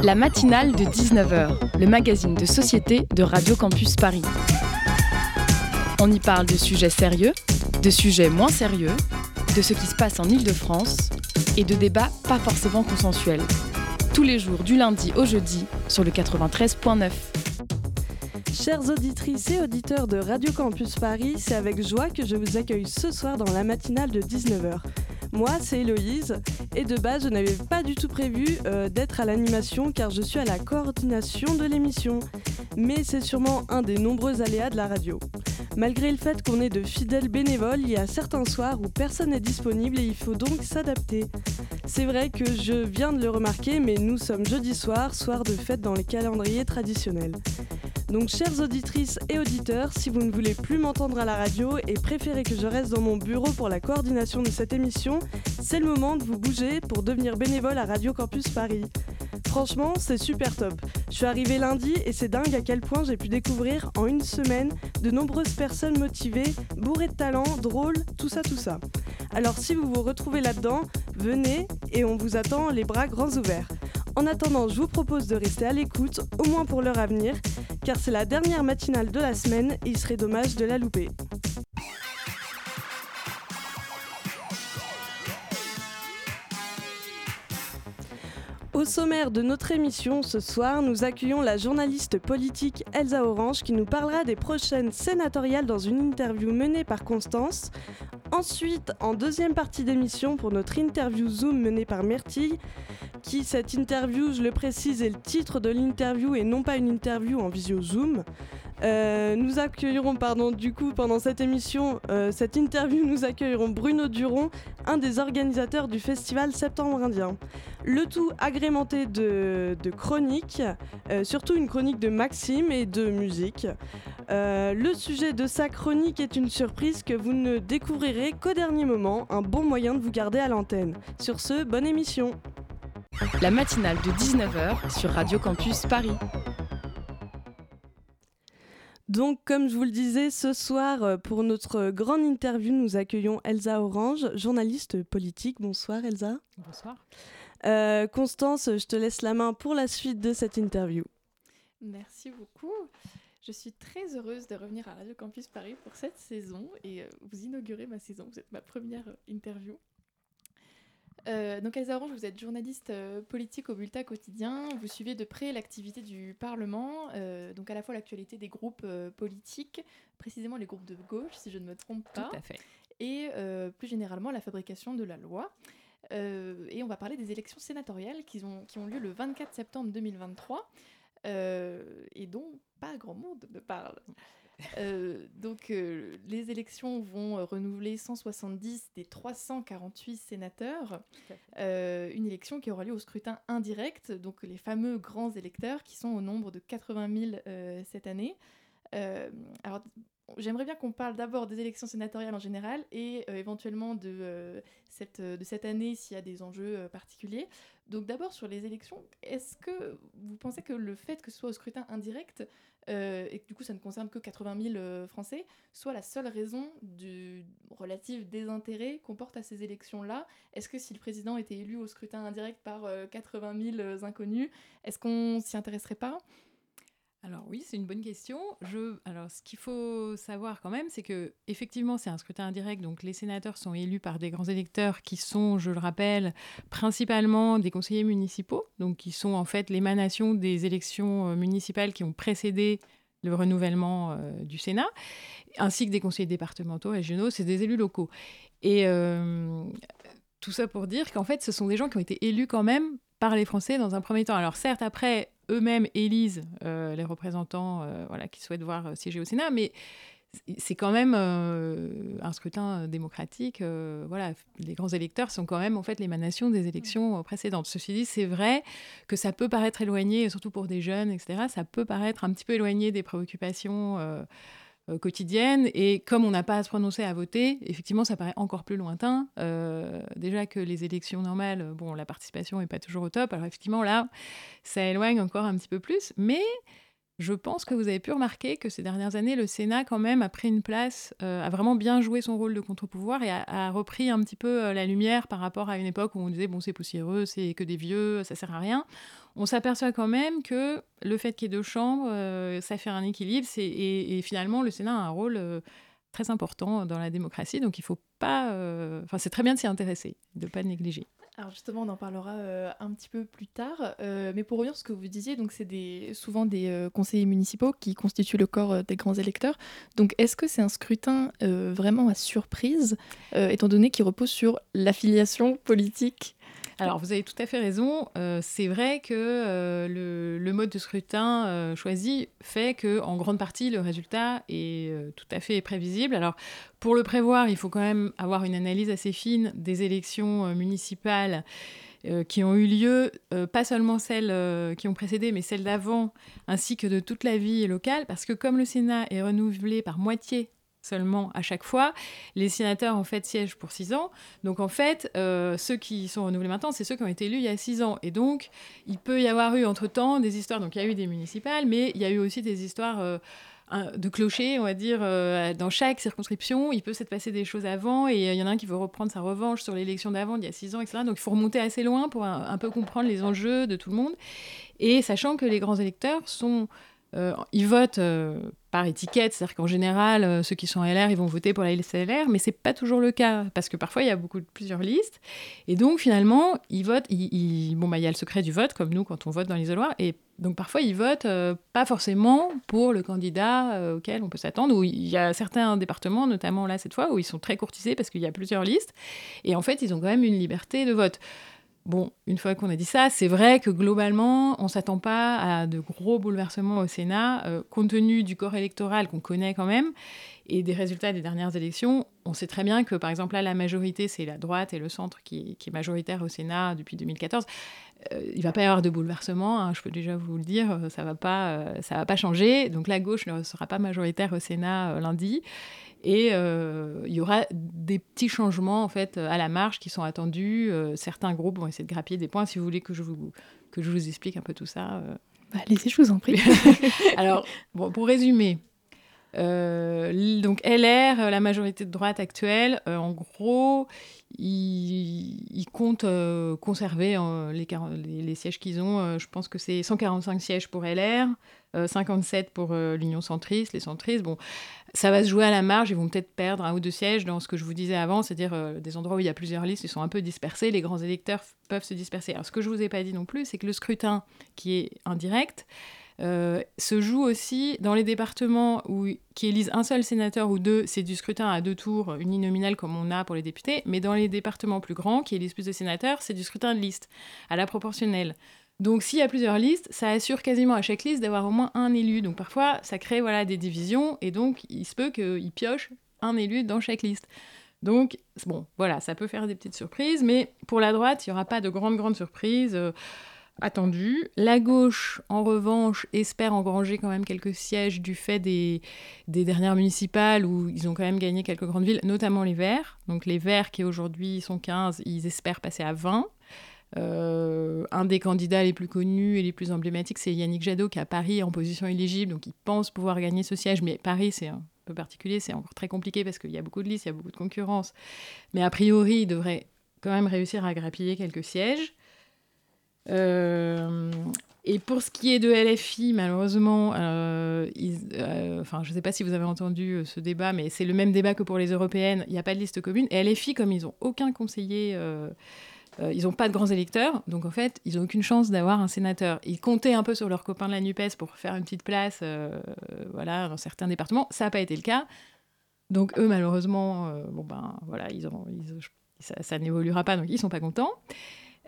La matinale de 19h, le magazine de société de Radio Campus Paris. On y parle de sujets sérieux, de sujets moins sérieux, de ce qui se passe en Ile-de-France et de débats pas forcément consensuels. Tous les jours du lundi au jeudi sur le 93.9. Chères auditrices et auditeurs de Radio Campus Paris, c'est avec joie que je vous accueille ce soir dans la matinale de 19h. Moi, c'est Héloïse, et de base, je n'avais pas du tout prévu euh, d'être à l'animation car je suis à la coordination de l'émission. Mais c'est sûrement un des nombreux aléas de la radio. Malgré le fait qu'on ait de fidèles bénévoles, il y a certains soirs où personne n'est disponible et il faut donc s'adapter. C'est vrai que je viens de le remarquer, mais nous sommes jeudi soir, soir de fête dans les calendriers traditionnels. Donc, chères auditrices et auditeurs, si vous ne voulez plus m'entendre à la radio et préférez que je reste dans mon bureau pour la coordination de cette émission, c'est le moment de vous bouger pour devenir bénévole à Radio Campus Paris. Franchement, c'est super top. Je suis arrivée lundi et c'est dingue à quel point j'ai pu découvrir en une semaine de nombreuses personnes motivées, bourrées de talent, drôles, tout ça, tout ça. Alors si vous vous retrouvez là-dedans, venez et on vous attend les bras grands ouverts. En attendant, je vous propose de rester à l'écoute, au moins pour l'heure à venir, car c'est la dernière matinale de la semaine et il serait dommage de la louper. Au sommaire de notre émission ce soir, nous accueillons la journaliste politique Elsa Orange qui nous parlera des prochaines sénatoriales dans une interview menée par Constance. Ensuite, en deuxième partie d'émission, pour notre interview Zoom menée par Myrtille, qui, cette interview, je le précise, est le titre de l'interview et non pas une interview en visio Zoom. Euh, nous accueillerons, pardon, du coup, pendant cette émission, euh, cette interview, nous accueillerons Bruno Duron, un des organisateurs du festival Septembre Indien. Le tout agrémenté de, chroniques, euh, surtout une chronique de Maxime et de musique. le sujet de sa chronique est une surprise que vous ne découvrirez qu'au dernier moment, un bon moyen de vous garder à l'antenne. Sur ce, bonne émission. La matinale de 19h sur Radio Campus Paris. Donc, comme je vous le disais, ce soir, euh, pour notre grande interview, nous accueillons Elsa Orange, journaliste politique. Bonsoir Elsa. Bonsoir. Euh, Constance, je te laisse la main pour la suite de cette interview. Merci beaucoup. Je suis très heureuse de revenir à Radio Campus Paris pour cette saison et euh, vous inaugurez ma saison. Vous êtes ma première interview. Euh, donc Elsa Orange, vous êtes journaliste euh, politique au Bulletin quotidien. Vous suivez de près l'activité du Parlement, euh, donc à la fois l'actualité des groupes politiques, précisément les groupes de gauche, si je ne me trompe pas. Tout à fait. Et plus généralement la fabrication de la loi. et on va parler des élections sénatoriales qui ont, qui ont lieu le 24 septembre 2023 et dont pas grand monde ne parle. Euh, donc, euh, les élections vont euh, renouveler 170 des 348 sénateurs. une élection qui aura lieu au scrutin indirect, donc les fameux grands électeurs qui sont au nombre de 80 000 cette année. alors, j'aimerais bien qu'on parle d'abord des élections sénatoriales en général et éventuellement de, cette, de cette année s'il y a des enjeux particuliers. Donc d'abord sur les élections, est-ce que vous pensez que le fait que ce soit au scrutin indirect euh, et du coup ça ne concerne que 80 000 euh, Français, soit la seule raison du relatif désintérêt qu'on porte à ces élections-là. Est-ce que si le président était élu au scrutin indirect par 80 euh, 000 inconnus, est-ce qu'on s'y intéresserait pas? Alors oui, c'est une bonne question. Je... Alors ce qu'il faut savoir quand même, c'est que effectivement c'est un scrutin indirect, donc les sénateurs sont élus par des grands électeurs qui sont, je le rappelle, principalement des conseillers municipaux, donc qui sont en fait l'émanation des élections euh, municipales qui ont précédé le renouvellement euh, du Sénat, ainsi que des conseillers départementaux, régionaux, c'est des élus locaux. Et euh, tout ça pour dire qu'en fait, ce sont des gens qui ont été élus quand même par les Français dans un premier temps. Alors certes, après, eux-mêmes élisent euh, les représentants euh, voilà, qui souhaitent voir euh, siéger au Sénat, mais c'est quand même un scrutin démocratique. voilà, les grands électeurs sont quand même en fait l'émanation des élections précédentes. Ceci dit, c'est vrai que ça peut paraître éloigné, surtout pour des jeunes, etc. Ça peut paraître un petit peu éloigné des préoccupations euh, quotidienne. Et comme on n'a pas à se prononcer à voter, effectivement, ça paraît encore plus lointain. Euh, déjà que les élections normales, bon, la participation n'est pas toujours au top. Alors effectivement, là, ça éloigne encore un petit peu plus. Mais je pense que vous avez pu remarquer que ces dernières années, le Sénat, quand même, a pris une place, euh, a vraiment bien joué son rôle de contre-pouvoir et a, repris un petit peu euh, la lumière par rapport à une époque où on disait, bon, c'est poussiéreux, c'est que des vieux, ça sert à rien. On s'aperçoit quand même que le fait qu'il y ait deux chambres, euh, ça fait un équilibre et, et, finalement, le Sénat a un rôle très important dans la démocratie, donc il faut pas... Enfin, c'est très bien de s'y intéresser, de ne pas le négliger. Alors justement, on en parlera euh, un petit peu plus tard. Euh, mais pour revenir sur ce que vous disiez, donc c'est des, souvent des euh, conseillers municipaux qui constituent le corps des grands électeurs. Donc est-ce que c'est un scrutin vraiment à surprise, étant donné qu'il repose sur l'affiliation politique alors, vous avez tout à fait raison. Euh, c'est vrai que euh, le, mode de scrutin euh, choisi fait que, en grande partie, le résultat est tout à fait prévisible. Alors, pour le prévoir, il faut quand même avoir une analyse assez fine des élections municipales. qui ont eu lieu, pas seulement celles qui ont précédé, mais celles d'avant, ainsi que de toute la vie locale, parce que comme le Sénat est renouvelé par moitié seulement à chaque fois. Les sénateurs, en fait, siègent pour six ans. Donc, en fait, euh, ceux qui sont renouvelés maintenant, c'est ceux qui ont été élus il y a six ans. Et donc, il peut y avoir eu, entre-temps, des histoires. Donc, il y a eu des municipales, mais il y a eu aussi des histoires... Euh, de clocher, on va dire, euh, dans chaque circonscription. Il peut s'être passé des choses avant et il y en a un qui veut reprendre sa revanche sur l'élection d'avant, il y a six ans, etc. Donc il faut remonter assez loin pour un, peu comprendre les enjeux de tout le monde. Et sachant que les grands électeurs sont euh, ils votent euh, par étiquette, c'est-à-dire qu'en général, euh, ceux qui sont LR, ils vont voter pour la liste LR, mais c'est pas toujours le cas, parce que parfois il y a beaucoup, plusieurs listes, et donc finalement, ils votent, bon, bah, il y a le secret du vote, comme nous quand on vote dans l'isoloir, et donc parfois ils votent pas forcément pour le candidat auquel on peut s'attendre, ou il y a certains départements, notamment là cette fois, où ils sont très courtisés parce qu'il y a plusieurs listes, et en fait, ils ont quand même une liberté de vote. Bon, une fois qu'on a dit ça, c'est vrai que globalement, on ne s'attend pas à de gros bouleversements au Sénat, euh, compte tenu du corps électoral qu'on connaît quand même et des résultats des dernières élections. On sait très bien que, par exemple, là, la majorité, c'est la droite et le centre qui, est majoritaire au Sénat depuis 2014. Euh, il ne va pas y avoir de bouleversement, hein, je peux déjà vous le dire, euh, ça ne va, pas, va pas changer. Donc la gauche ne sera pas majoritaire au Sénat lundi. Et euh, il y aura des petits changements en fait à la marge qui sont attendus. Euh, certains groupes vont essayer de grappiller des points. Si vous voulez que je vous, que je vous explique un peu tout ça. Euh. Bah, allez-y, je vous en prie. Alors, bon, pour résumer, donc LR, la majorité de droite actuelle, en gros, ils, comptent conserver les, les, les, sièges qu'ils ont. je pense que c'est 145 sièges pour LR, 57 pour l'Union centriste, les centristes. Bon, ça va se jouer à la marge, ils vont peut-être perdre un ou deux sièges dans ce que je vous disais avant, c'est-à-dire euh, des endroits où il y a plusieurs listes, ils sont un peu dispersés, les grands électeurs peuvent se disperser. Alors ce que je vous ai pas dit non plus, c'est que le scrutin qui est indirect euh, se joue aussi dans les départements où, qui élisent un seul sénateur ou deux, c'est du scrutin à deux tours uninominal comme on a pour les députés, mais dans les départements plus grands qui élisent plus de sénateurs, c'est du scrutin de liste, à la proportionnelle. Donc s'il y a plusieurs listes, ça assure quasiment à chaque liste d'avoir au moins un élu. Donc parfois, ça crée voilà, des divisions et donc il se peut qu'ils piochent un élu dans chaque liste. Donc, bon, voilà, ça peut faire des petites surprises, mais pour la droite, il n'y aura pas de grandes, grandes surprises euh, attendues. La gauche, en revanche, espère engranger quand même quelques sièges du fait des, des dernières municipales où ils ont quand même gagné quelques grandes villes, notamment les Verts. Donc les Verts qui aujourd'hui sont 15, ils espèrent passer à 20. Euh, un des candidats les plus connus et les plus emblématiques, c'est Yannick Jadot, qui à Paris en position éligible, donc il pense pouvoir gagner ce siège. Mais Paris, c'est un peu particulier, c'est encore très compliqué parce qu'il y a beaucoup de listes, il y a beaucoup de concurrence. Mais a priori, il devrait quand même réussir à grappiller quelques sièges. Euh, et pour ce qui est de LFI, malheureusement, euh, enfin, je ne sais pas si vous avez entendu ce débat, mais c'est le même débat que pour les européennes. Il n'y a pas de liste commune. Et LFI, comme ils n'ont aucun conseiller euh, ils n'ont pas de grands électeurs, donc en fait, ils n'ont aucune chance d'avoir un sénateur. Ils comptaient un peu sur leurs copains de la NUPES pour faire une petite place euh, voilà, dans certains départements. Ça n'a pas été le cas. Donc eux, malheureusement, euh, bon ben, voilà, ils ont, ça, n'évoluera pas, donc ils ne sont pas contents.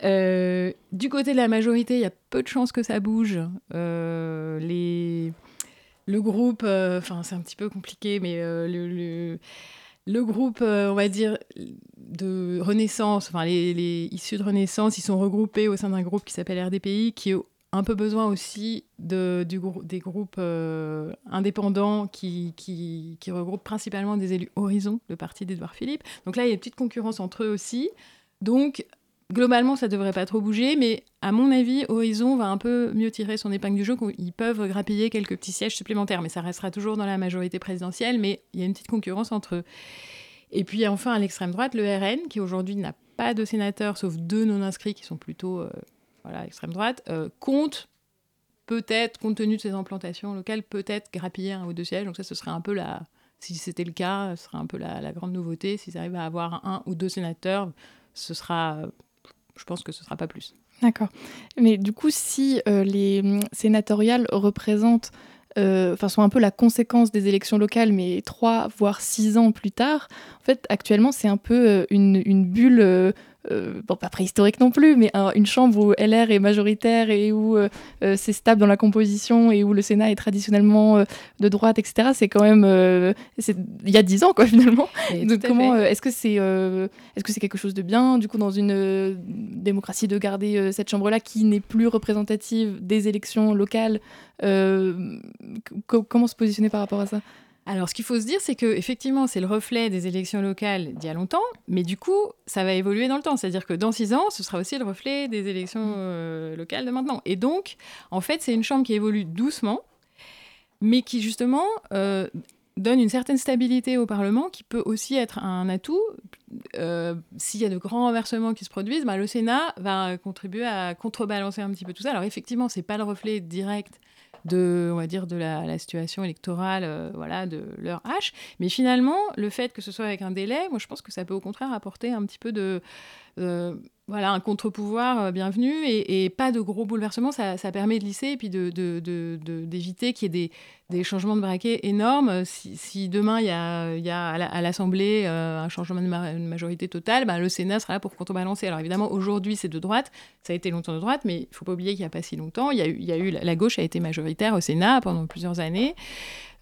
du côté de la majorité, il y a peu de chances que ça bouge. les, le groupe, enfin c'est un petit peu compliqué, mais le le groupe, euh, on va dire, de Renaissance, enfin les, issus de Renaissance, ils sont regroupés au sein d'un groupe qui s'appelle RDPI, qui a un peu besoin aussi de, du, des groupes euh, indépendants qui, qui, qui, regroupent principalement des élus Horizon, le parti d'Edouard Philippe. Donc là, il y a une petite concurrence entre eux aussi. Donc, globalement, ça devrait pas trop bouger, mais à mon avis, Horizon va un peu mieux tirer son épingle du jeu. Ils peuvent grappiller quelques petits sièges supplémentaires, mais ça restera toujours dans la majorité présidentielle, mais il y a une petite concurrence entre eux. Et puis enfin, à l'extrême droite, le RN, qui aujourd'hui n'a pas de sénateurs, sauf deux non-inscrits qui sont plutôt euh, voilà, extrême droite, euh, compte peut-être, compte tenu de ses implantations locales, peut-être grappiller un ou deux sièges. Donc ça, ce serait un peu la... Si c'était le cas, ce serait un peu la, la grande nouveauté. S'ils arrivent à avoir un ou deux sénateurs, ce sera je pense que ce ne sera pas plus. D'accord. Mais du coup, si euh, les sénatoriales représentent, euh, enfin, sont un peu la conséquence des élections locales, mais trois voire six ans plus tard, en fait, actuellement, c'est un peu euh, une bulle euh, bon, pas préhistorique non plus, mais une chambre où LR est majoritaire et où euh, euh, c'est stable dans la composition et où le Sénat est traditionnellement de droite, etc. C'est quand même il y a dix ans quoi finalement. Donc comment est-ce que c'est est-ce que c'est quelque chose de bien du coup dans une démocratie de garder cette chambre là qui n'est plus représentative des élections locales Comment se positionner par rapport à ça? Alors, ce qu'il faut se dire, c'est que effectivement, c'est le reflet des élections locales d'il y a longtemps, mais du coup, ça va évoluer dans le temps. C'est-à-dire que dans six ans, ce sera aussi le reflet des élections mm. euh, locales de maintenant. Et donc, en fait, c'est une chambre qui évolue doucement, mais qui justement euh, donne une certaine stabilité au Parlement, qui peut aussi être un atout. Euh, s'il y a de grands renversements qui se produisent, bah, le Sénat va contribuer à contrebalancer un petit peu tout ça. Alors effectivement, c'est pas le reflet direct de, on va dire, de la, situation électorale, euh, voilà, de leur H. Mais finalement, le fait que ce soit avec un délai, moi, je pense que ça peut au contraire apporter un petit peu de, euh, voilà, un contre-pouvoir euh, bienvenu et, pas de gros bouleversements. Ça, permet de lisser et puis d'éviter qu'il y ait des, changements de braquet énormes. Si, demain il y a, à l'Assemblée euh, un changement de majorité totale, bah, le Sénat sera là pour contrebalancer. Alors évidemment, aujourd'hui c'est de droite, ça a été longtemps de droite, mais il ne faut pas oublier qu'il n'y a pas si longtemps, il y, a eu, la gauche a été majoritaire au Sénat pendant plusieurs années.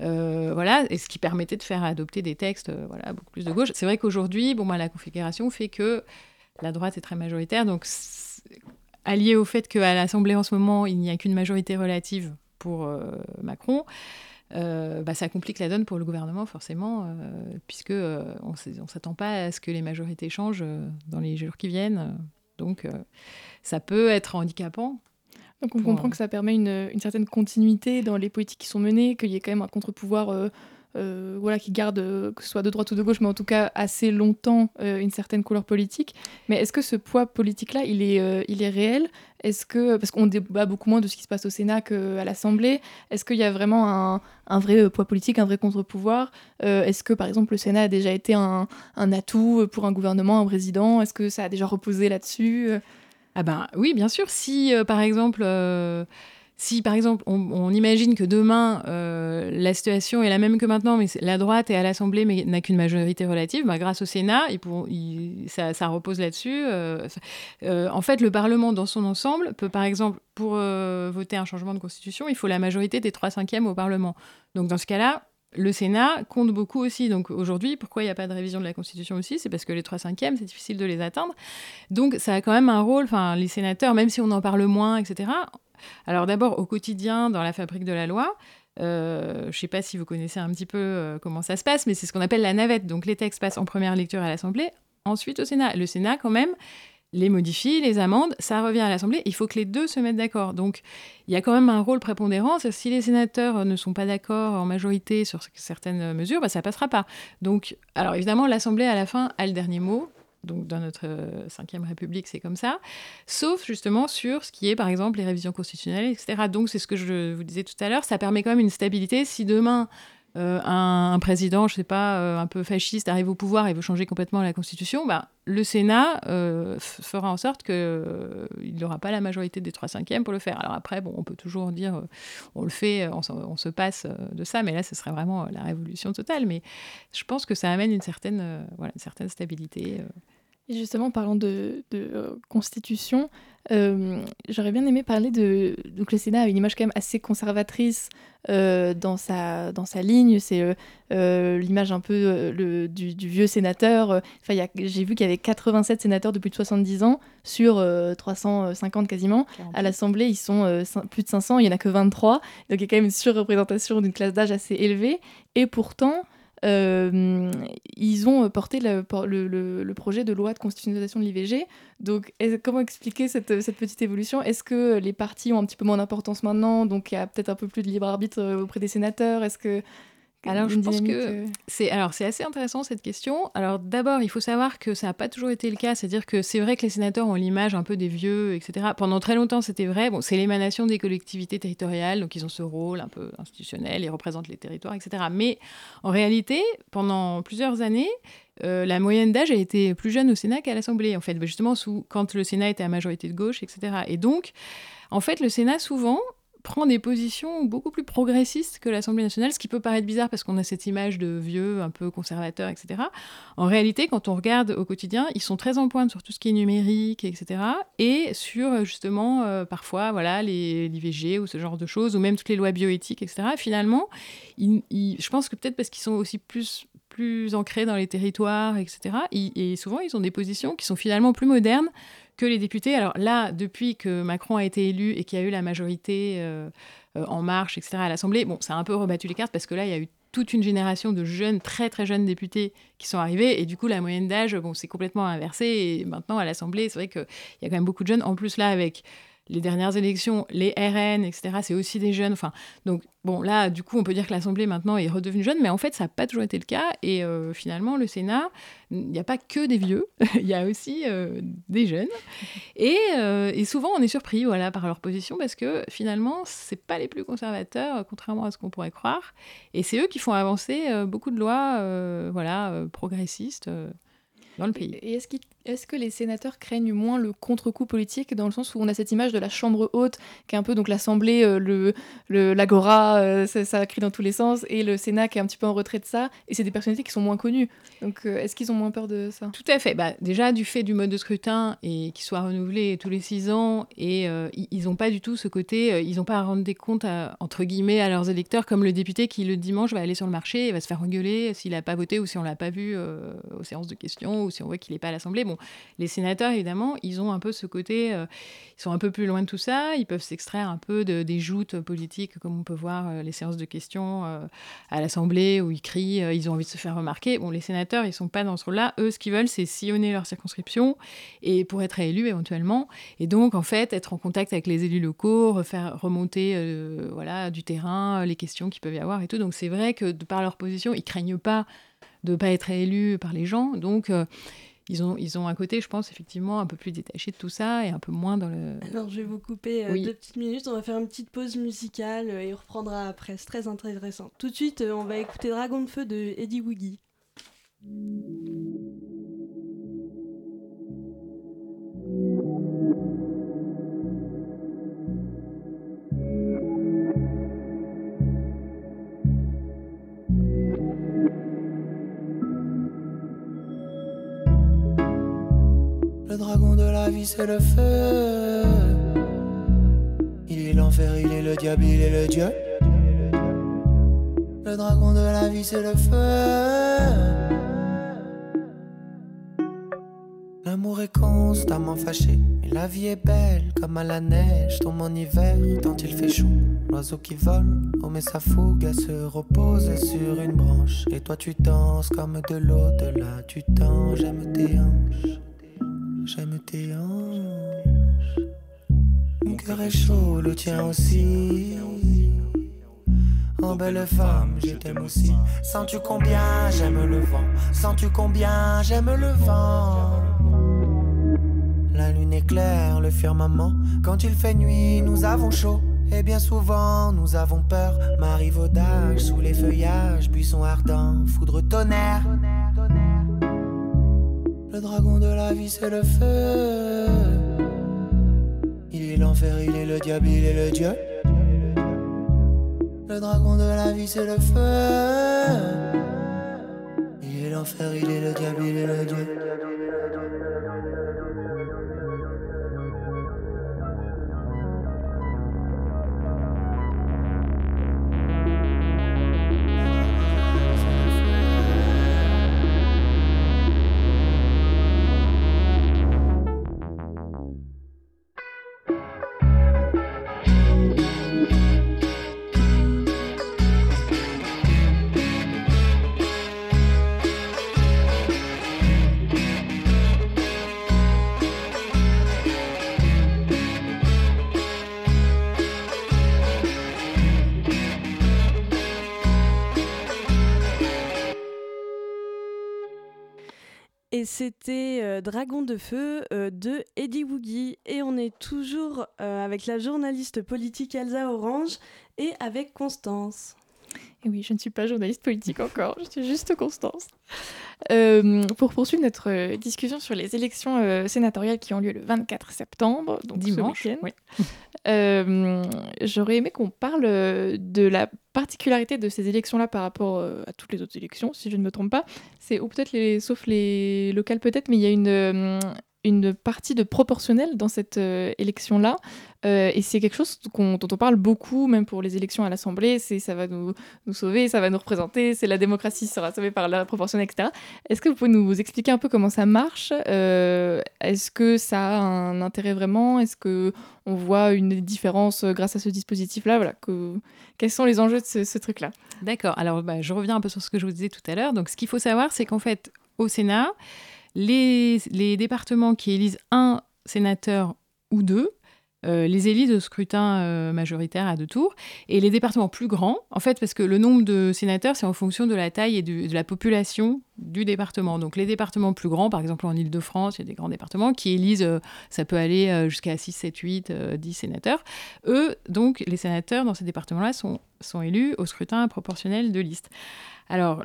voilà, et ce qui permettait de faire adopter des textes voilà, beaucoup plus de gauche. C'est vrai qu'aujourd'hui, bon, la configuration fait que la droite est très majoritaire. Donc, allié au fait qu'à l'Assemblée en ce moment, il n'y a qu'une majorité relative pour euh, Macron, euh, bah, ça complique la donne pour le gouvernement, forcément, euh, puisque on ne s'attend pas à ce que les majorités changent dans les jours qui viennent. Donc, ça peut être handicapant. Donc, on comprend que ça permet une, une, certaine continuité dans les politiques qui sont menées, qu'il y ait quand même un contre-pouvoir euh, voilà, qui garde, euh, que ce soit de droite ou de gauche, mais en tout cas assez longtemps euh, une certaine couleur politique. Mais est-ce que ce poids politique-là, il, est il est réel? Est-ce que, parce qu'on débat beaucoup moins de ce qui se passe au Sénat qu'à l'Assemblée, est-ce qu'il y a vraiment un, un, vrai poids politique, un vrai contre-pouvoir? Est-ce que, par exemple, le Sénat a déjà été un, un atout pour un gouvernement, un président? Est-ce que ça a déjà reposé là-dessus? Ah ben oui, bien sûr. Si, par exemple si par exemple on, imagine que demain la situation est la même que maintenant, mais la droite est à l'Assemblée mais n'a qu'une majorité relative, bah, grâce au Sénat, ça, repose là-dessus. Euh, euh, en fait, le Parlement dans son ensemble peut par exemple, pour voter un changement de constitution, il faut la majorité des 3 cinquièmes au Parlement. Donc dans ce cas-là, le Sénat compte beaucoup aussi. Donc aujourd'hui, pourquoi il n'y a pas de révision de la Constitution aussi? C'est parce que les 3 cinquièmes, c'est difficile de les atteindre. Donc ça a quand même un rôle, enfin les sénateurs, même si on en parle moins, etc., alors d'abord, au quotidien, dans la fabrique de la loi, euh, je ne sais pas si vous connaissez un petit peu euh, comment ça se passe, mais c'est ce qu'on appelle la navette. Donc les textes passent en première lecture à l'Assemblée, ensuite au Sénat. Le Sénat, quand même, les modifie, les amende, ça revient à l'Assemblée. Il faut que les deux se mettent d'accord. Donc il y a quand même un rôle prépondérant. Si les sénateurs ne sont pas d'accord en majorité sur certaines mesures, bah, ça passera pas. Donc, alors évidemment, l'Assemblée à la fin a le dernier mot donc dans notre euh, cinquième République, c'est comme ça, sauf justement sur ce qui est, par exemple, les révisions constitutionnelles, etc. Donc c'est ce que je vous disais tout à l'heure, ça permet quand même une stabilité. Si demain, euh, un, président, je sais pas, euh, un peu fasciste arrive au pouvoir et veut changer complètement la Constitution, bah, le Sénat fera en sorte qu'il n'aura pas la majorité des 3 cinquièmes pour le faire. Alors après, bon, on peut toujours dire, on le fait, on, on, se passe de ça, mais là, ce serait vraiment la révolution totale. Mais je pense que ça amène une certaine, voilà, une certaine stabilité. Et justement, parlant de, euh, constitution, euh, j'aurais bien aimé parler de. Donc, le Sénat a une image quand même assez conservatrice euh, dans, sa, dans sa ligne. C'est l'image un peu le, du, vieux sénateur. Enfin, j'ai vu qu'il y avait 87 sénateurs de plus de 70 ans sur 350 quasiment. À l'Assemblée, ils sont plus de 500, il n'y en a que 23. Donc, il y a quand même une surreprésentation d'une classe d'âge assez élevée. Et pourtant. Ils ont porté le, projet de loi de constitutionnalisation de l'IVG. Donc, comment expliquer cette, cette petite évolution? Est-ce que les partis ont un petit peu moins d'importance maintenant? Donc, il y a peut-être un peu plus de libre arbitre auprès des sénateurs? Est-ce que alors, je pense que euh, c'est alors c'est assez intéressant cette question. Alors, d'abord, il faut savoir que ça n'a pas toujours été le cas, c'est-à-dire que c'est vrai que les sénateurs ont l'image un peu des vieux, etc. Pendant très longtemps, c'était vrai. Bon, c'est l'émanation des collectivités territoriales, donc ils ont ce rôle un peu institutionnel, ils représentent les territoires, etc. Mais en réalité, pendant plusieurs années, euh, la moyenne d'âge a été plus jeune au Sénat qu'à l'Assemblée, en fait, justement sous, quand le Sénat était à majorité de gauche, etc. Et donc, en fait, le Sénat, souvent, prend des positions beaucoup plus progressistes que l'Assemblée nationale, ce qui peut paraître bizarre parce qu'on a cette image de vieux, un peu conservateur, etc. En réalité, quand on regarde au quotidien, ils sont très en pointe sur tout ce qui est numérique, etc. Et sur justement, euh, parfois, voilà, l'IVG ou ce genre de choses, ou même toutes les lois bioéthiques, etc. finalement, je pense que peut-être parce qu'ils sont aussi plus plus ancrés dans les territoires, etc. et souvent, ils ont des positions qui sont finalement plus modernes que les députés. Alors là, depuis que Macron a été élu et qu'il y a eu la majorité euh, euh, en marche, etc., à l'Assemblée, bon, ça a un peu rebattu les cartes parce que là, il y a eu toute une génération de jeunes, très très jeunes députés qui sont arrivés. Et du coup, la moyenne d'âge, bon, c'est complètement inversé. Et maintenant, à l'Assemblée, c'est vrai qu'il y a quand même beaucoup de jeunes. En plus, là, avec les dernières élections, les RN, etc., c'est aussi des jeunes. Enfin, donc, bon, là, du coup, on peut dire que l'Assemblée maintenant est redevenue jeune, mais en fait, ça n'a pas toujours été le cas. Et euh, finalement, le Sénat, il n'y a pas que des vieux, il y a aussi euh, des jeunes. Et, euh, et, souvent, on est surpris voilà, par leur position parce que finalement, ce pas les plus conservateurs, contrairement à ce qu'on pourrait croire. Et c'est eux qui font avancer beaucoup de lois voilà, progressistes dans le pays. Et est-ce, est que les sénateurs craignent moins le contre-coup politique dans le sens où on a cette image de la chambre haute qui est un peu donc l'Assemblée, euh, le, l'agora, euh, ça, crie dans tous les sens, et le Sénat qui est un petit peu en retrait de ça, et c'est des personnalités qui sont moins connues. Donc euh, est-ce qu'ils ont moins peur de ça? Tout à fait. Bah, déjà du fait du mode de scrutin et qu'il soit renouvelé tous les six ans, et ils n'ont pas du tout ce côté, ils n'ont pas à rendre des comptes entre guillemets à leurs électeurs comme le député qui le dimanche va aller sur le marché et va se faire engueuler s'il n'a pas voté ou si on l'a pas vu aux séances de questions ou si on voit qu'il n'est pas à l'Assemblée. Bon, les sénateurs, évidemment, ils ont un peu ce côté, euh, ils sont un peu plus loin de tout ça, ils peuvent s'extraire un peu de, des joutes politiques, comme on peut voir euh, les séances de questions euh, à l'Assemblée, où ils crient, ils ont envie de se faire remarquer. Bon, les sénateurs, ils sont pas dans ce rôle-là. Eux, ce qu'ils veulent, c'est sillonner leur circonscription et pour être élus éventuellement. Et donc, en fait, être en contact avec les élus locaux, refaire remonter voilà, du terrain, les questions qu'il peut y avoir et tout. Donc, c'est vrai que par leur position, ils craignent pas de ne pas être élus par les gens. Donc, ils, ont, ils ont un côté, je pense, effectivement, un peu plus détaché de tout ça et un peu moins dans le... Alors, je vais vous couper euh, deux petites minutes. On va faire une petite pause musicale et on reprendra après. C'est très intéressant. Tout de suite, euh, on va écouter Dragon de Feu de Eddie Woogie. Dragon de la vie, c'est le feu. Il est l'enfer, il est le diable, il est le Dieu. Le dragon de la vie, c'est le feu. L'amour est constamment fâché, mais la vie est belle comme à la neige. Tombe en hiver, tant il fait chaud. L'oiseau qui vole, oh mais sa fougue, elle se repose sur une branche. Et toi tu danses comme de l'au-delà, tu tends, j'aime tes hanches j'aime tes hanches. Mon cœur est chaud, le tien aussi. En belle femme, je t'aime aussi. Sens-tu combien j'aime le vent? Sens-tu combien j'aime le vent? La lune éclaire le firmament. Quand il fait nuit, nous avons chaud. Et bien souvent, nous avons peur. Marivaudage sous les feuillages, buissons ardents, foudre tonnerre. Le dragon de la vie, c'est le feu. Il est l'enfer, il est le diable, il est le dieu. Le dragon de la vie, c'est le feu. Il est l'enfer, il est le diable, il est le dieu. Et c'était Dragon de feu de Eddie Woogie. Et on est toujours avec la journaliste politique Elsa Orange et avec Constance. Et oui, je ne suis pas journaliste politique encore, je suis juste Constance. Euh, pour poursuivre notre euh, discussion sur les élections euh, sénatoriales qui ont lieu le 24 septembre, donc dimanche, j'aurais aimé qu'on parle de la particularité de ces élections-là par rapport à toutes les autres élections, si je ne me trompe pas. C'est ou peut-être les, sauf les locales peut-être, mais il y a une une partie de proportionnel dans cette euh, élection-là. Euh, et c'est quelque chose dont on parle beaucoup, même pour les élections à l'Assemblée. C'est ça va nous, nous, sauver, ça va nous représenter, c'est la démocratie sera sauvée par la proportionnelle, etc. Est-ce que vous pouvez nous expliquer un peu comment ça marche? Euh, Est-ce que ça a un intérêt vraiment? Est-ce que on voit une différence grâce à ce dispositif-là? Voilà, que... Quels sont les enjeux de ce, truc-là? D'accord. Alors, bah, je reviens un peu sur ce que je vous disais tout à l'heure. Donc, ce qu'il faut savoir, c'est qu'en fait, au Sénat, les, départements qui élisent un sénateur ou deux euh, les élisent au scrutin euh, majoritaire à deux tours. Et les départements plus grands, en fait, parce que le nombre de sénateurs, c'est en fonction de la taille et de la population du département. Donc les départements plus grands, par exemple en Ile-de-France, il y a des grands départements qui élisent, euh, ça peut aller jusqu'à 6, 7, 8, 10 sénateurs. Eux, donc, les sénateurs dans ces départements-là sont, sont élus au scrutin proportionnel de liste. Alors,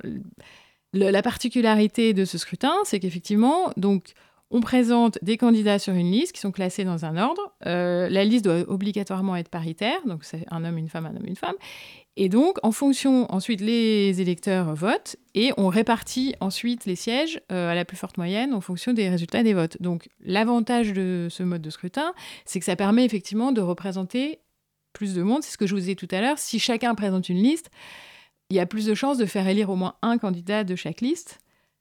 la particularité de ce scrutin, c'est qu'effectivement, donc, on présente des candidats sur une liste qui sont classés dans un ordre. Euh, la liste doit obligatoirement être paritaire, donc c'est un homme, une femme, un homme, une femme. Et donc, en fonction, ensuite, les électeurs votent et on répartit ensuite les sièges euh, à la plus forte moyenne en fonction des résultats des votes. Donc, l'avantage de ce mode de scrutin, c'est que ça permet effectivement de représenter plus de monde. C'est ce que je vous disais tout à l'heure. Si chacun présente une liste, il y a plus de chances de faire élire au moins un candidat de chaque liste.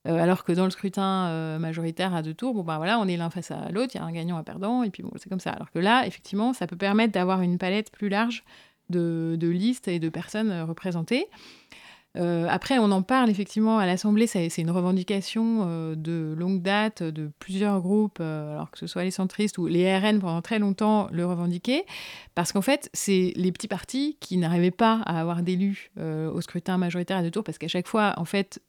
Euh, alors que dans le scrutin euh, majoritaire à deux tours, voilà, on est l'un face à l'autre, il y a un gagnant, un perdant, et puis bon, c'est comme ça. Alors que là, effectivement, ça peut permettre d'avoir une palette plus large de, de listes et de personnes euh, représentées. Euh, après, on en parle effectivement à l'Assemblée, c'est une revendication euh, de longue date de plusieurs groupes, euh, alors que ce soit les centristes ou les RN pendant très longtemps le revendiquaient, parce qu'en fait, c'est les petits partis qui n'arrivaient pas à avoir d'élus au scrutin majoritaire à deux tours, parce qu'à chaque fois, en fait,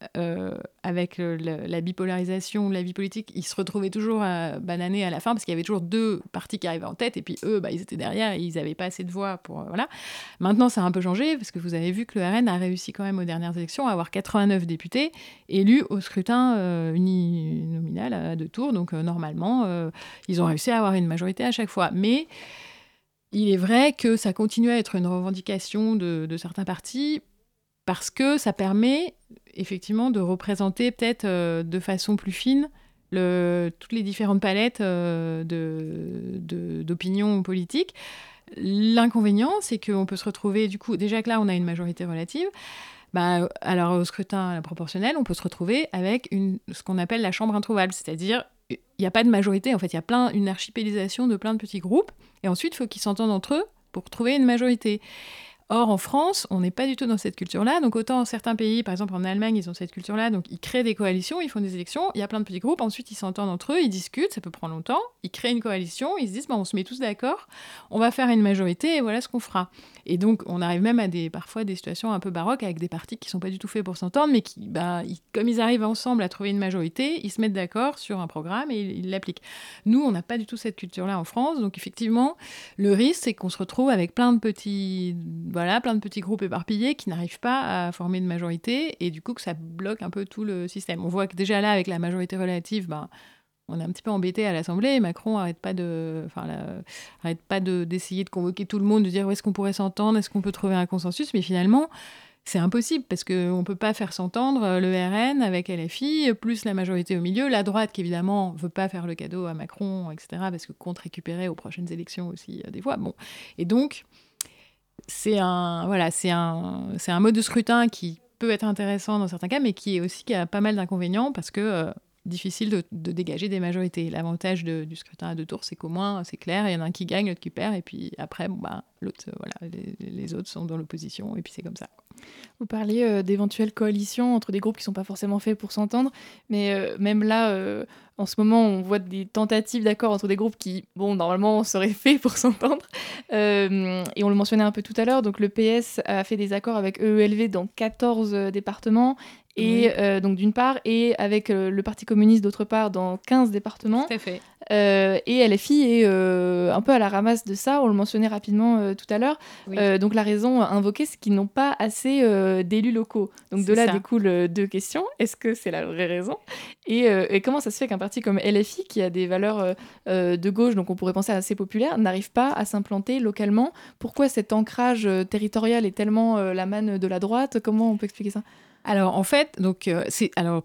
avec la bipolarisation la vie politique, ils se retrouvaient toujours à bananer à la fin, parce qu'il y avait toujours deux partis qui arrivaient en tête, et puis eux, bah, ils étaient derrière, ils n'avaient pas assez de voix pour... voilà. Maintenant, ça a un peu changé, parce que vous avez vu que le RN a réussi quand même au dernières élections, avoir 89 députés élus au scrutin euh, uninominal à deux tours. Donc euh, normalement, euh, ils ont réussi à avoir une majorité à chaque fois. Mais il est vrai que ça continue à être une revendication de, certains partis parce que ça permet effectivement de représenter peut-être de façon plus fine toutes les différentes palettes d'opinions politiques. L'inconvénient, c'est qu'on peut se retrouver, du coup, déjà que là, on a une majorité relative, bah, alors au scrutin proportionnel, on peut se retrouver avec ce qu'on appelle la chambre introuvable, c'est-à-dire il n'y a pas de majorité, en fait, il y a plein, une archipélisation de plein de petits groupes, et ensuite il faut qu'ils s'entendent entre eux pour trouver une majorité. Or, en France, on n'est pas du tout dans cette culture-là. Donc, autant certains pays, par exemple en Allemagne, ils ont cette culture-là. Donc, ils créent des coalitions, ils font des élections, il y a plein de petits groupes. Ensuite, ils s'entendent entre eux, ils discutent, ça peut prendre longtemps. Ils créent une coalition, ils se disent, on se met tous d'accord, on va faire une majorité et voilà ce qu'on fera. Et donc, on arrive même à des, parfois des situations un peu baroques avec des partis qui sont pas du tout faits pour s'entendre, mais qui, bah, comme ils arrivent ensemble à trouver une majorité, ils se mettent d'accord sur un programme et ils l'appliquent. Nous, on n'a pas du tout cette culture-là en France. Donc, effectivement, le risque, c'est qu'on se retrouve avec plein de petits, voilà, plein de petits groupes éparpillés qui n'arrivent pas à former une majorité et du coup que ça bloque un peu tout le système. On voit que déjà là, avec la majorité relative, ben, on est un petit peu embêté à l'Assemblée. Macron arrête pas de, enfin, d'essayer de, convoquer tout le monde, de dire où est-ce qu'on pourrait s'entendre, est-ce qu'on peut trouver un consensus, mais finalement, c'est impossible parce qu'on ne peut pas faire s'entendre le RN avec LFI, plus la majorité au milieu, la droite qui évidemment veut pas faire le cadeau à Macron, etc., parce que compte récupérer aux prochaines élections aussi euh, des voix. Bon. Et donc, c'est un, voilà, c'est un, c'est un mode de scrutin qui peut être intéressant dans certains cas, mais qui est aussi qui a pas mal d'inconvénients parce que euh, difficile de, dégager des majorités. L'avantage du scrutin à deux tours, c'est qu'au moins c'est clair, il y en a un qui gagne, l'autre qui perd, et puis après, bah, l'autre, voilà, les, autres sont dans l'opposition, et puis c'est comme ça. Vous parliez euh, d'éventuelles coalitions entre des groupes qui ne sont pas forcément faits pour s'entendre, mais euh, même là, euh, en ce moment, on voit des tentatives d'accord entre des groupes qui, bon, normalement, seraient faits pour s'entendre. et on le mentionnait un peu tout à l'heure, donc le PS a fait des accords avec EELV dans 14 départements Et euh, donc d'une part, et avec euh, le Parti communiste d'autre part dans 15 départements. Tout à fait. Euh, et LFI est un peu à la ramasse de ça, on le mentionnait rapidement tout à l'heure. donc la raison invoquée, c'est qu'ils n'ont pas assez d'élus locaux. Donc de là découlent deux questions. Est-ce que c'est la vraie raison? Et, et, comment ça se fait qu'un parti comme LFI, qui a des valeurs de gauche, donc on pourrait penser assez populaire, n'arrive pas à s'implanter localement? Pourquoi cet ancrage territorial est tellement la manne de la droite? Comment on peut expliquer ça? Alors en fait, donc euh, c'est alors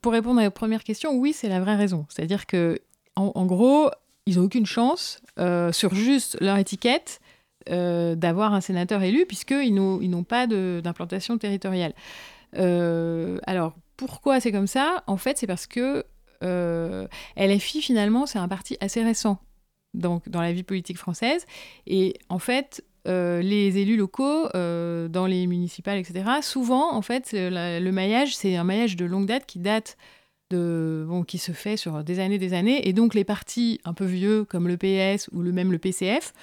pour répondre à la première question, oui, c'est la vraie raison. C'est-à-dire que en, gros, ils n'ont aucune chance euh, sur juste leur étiquette euh, d'avoir un sénateur élu puisqu'ils n'ont pas d'implantation territoriale. alors pourquoi c'est comme ça? En fait, c'est parce que LFI finalement c'est un parti assez récent donc dans la vie politique française et en fait euh, les élus locaux euh, dans les municipales, etc. Souvent, en fait, le maillage, c'est un maillage de longue date qui date de, bon, qui se fait sur des années, des années. Et donc, les partis un peu vieux, comme le PS ou le, même le PCF,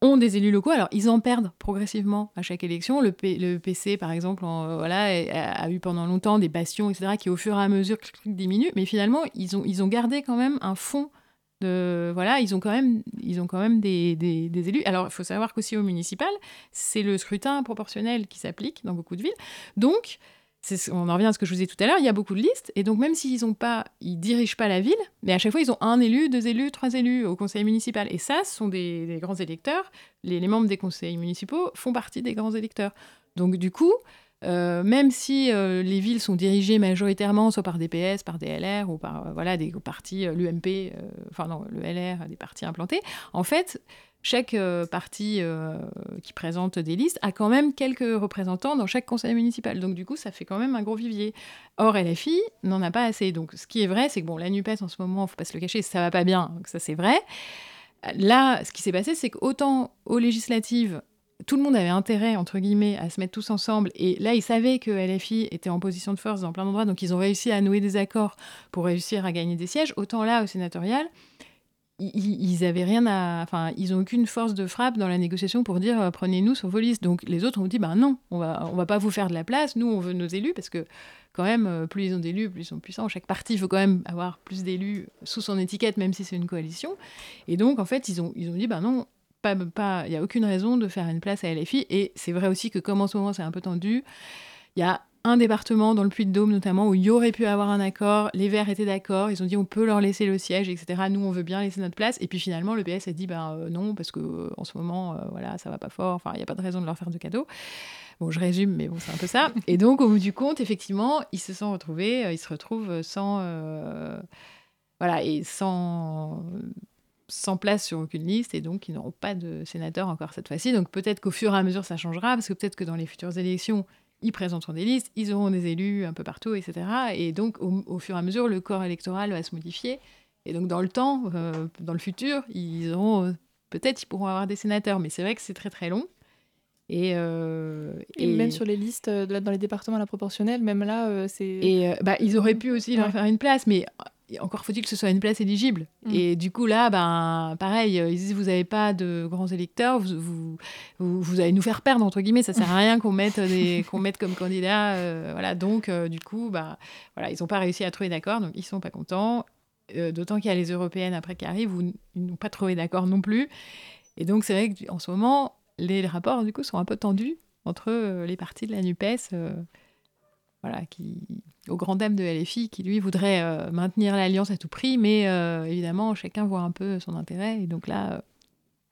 ont des élus locaux. Alors, ils en perdent progressivement à chaque élection. Le, PC, par exemple, voilà, a, eu pendant longtemps des bastions, etc., qui au fur et à mesure diminuent. Mais finalement, ils ont, ils ont gardé quand même un fond voilà, ils ont quand même, ils ont quand même des, des, élus. Alors, il faut savoir qu'aussi au municipal, c'est le scrutin proportionnel qui s'applique dans beaucoup de villes. Donc, on en revient à ce que je vous ai tout à l'heure, il y a beaucoup de listes, et donc même s'ils ont pas, ils dirigent pas la ville, mais à chaque fois ils ont un élu, deux élus, trois élus au conseil municipal. Et ça, ce sont des, grands électeurs. Les, les, membres des conseils municipaux font partie des grands électeurs. Donc du coup, euh, même si euh, les villes sont dirigées majoritairement soit par des PS, par des LR ou par euh, voilà, des partis, l'UMP, enfin non, le LR, des partis implantés, en fait, chaque parti qui présente des listes a quand même quelques représentants dans chaque conseil municipal. Donc du coup, ça fait quand même un gros vivier. Or, LFI n'en a pas assez. Donc ce qui est vrai, c'est que bon, la NUPES en ce moment, faut pas se le cacher, ça va pas bien, donc ça c'est vrai. Là, ce qui s'est passé, c'est qu'autant aux législatives, tout le monde avait intérêt, entre guillemets, à se mettre tous ensemble. Et là, ils savaient que LFI était en position de force dans plein d'endroits, donc ils ont réussi à nouer des accords pour réussir à gagner des sièges. Autant là, au sénatorial, ils, avaient rien à. Enfin, ils n'ont aucune force de frappe dans la négociation pour dire euh, prenez-nous sur vos listes. Donc les autres ont dit ben non, on va, on va pas vous faire de la place. Nous, on veut nos élus parce que quand même, euh, plus ils ont d'élus, plus ils sont puissants. Chaque parti, faut quand même avoir plus d'élus sous son étiquette, même si c'est une coalition. Et donc, en fait, ils ont, ils ont dit ben non, pas, pas, il n'y a aucune raison de faire une place à LFI. Et c'est vrai aussi que comme en ce moment c'est un peu tendu, il y a un département dans le Puy-de-Dôme notamment où il y aurait pu avoir un accord, les Verts étaient d'accord, ils ont dit on peut leur laisser le siège, etc. Nous on veut bien laisser notre place. Et puis finalement le PS a dit ben euh, non parce que euh, en ce moment euh, voilà ça va pas fort, enfin il n'y a pas de raison de leur faire de cadeaux. Bon, je résume, mais bon, c'est un peu ça. Et donc, au bout du compte, effectivement, ils se sont retrouvés, ils se retrouvent sans. voilà, et sans sans place sur aucune liste et donc ils n'auront pas de sénateur encore cette fois-ci. Donc peut-être qu'au fur et à mesure ça changera parce que peut-être que dans les futures élections ils présenteront des listes, ils auront des élus un peu partout, etc. Et donc au, fur et à mesure le corps électoral va se modifier et donc dans le temps, euh, dans le futur, ils auront euh, peut-être ils pourront avoir des sénateurs, mais c'est vrai que c'est très très long. Et, euh, et, même sur les listes, dans les départements à la proportionnelle, même là, c'est. Et bah, ils auraient pu aussi leur faire une place, mais encore faut-il que ce soit une place éligible. Mm. Et du coup, là, ben, pareil, ils disent vous n'avez pas de grands électeurs, vous, vous, vous, allez nous faire perdre, entre guillemets, ça sert à rien qu'on mette, des, qu'on mette comme candidat. Euh, voilà, donc, euh, du coup, bah, voilà, ils n'ont pas réussi à trouver d'accord, donc ils sont pas contents. Euh, d'autant qu'il y a les européennes après qui arrivent, où ils n'ont pas trouvé d'accord non plus. Et donc, c'est vrai qu'en ce moment, les, rapports, du coup, sont un peu tendus entre les partis de la NUPES voilà, qui, au grand dame de LFI, qui lui voudrait euh, maintenir l'alliance à tout prix, mais euh, évidemment, chacun voit un peu son intérêt, et donc là, euh,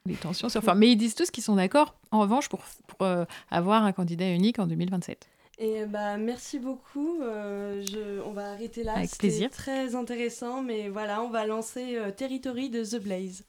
les tensions se Mais ils disent tous qu'ils sont d'accord, en revanche, pour, avoir un candidat unique en 2027. Et bah, merci beaucoup. Je, on va arrêter là. Avec plaisir. Très intéressant, mais voilà, on va lancer Territory de The Blaze.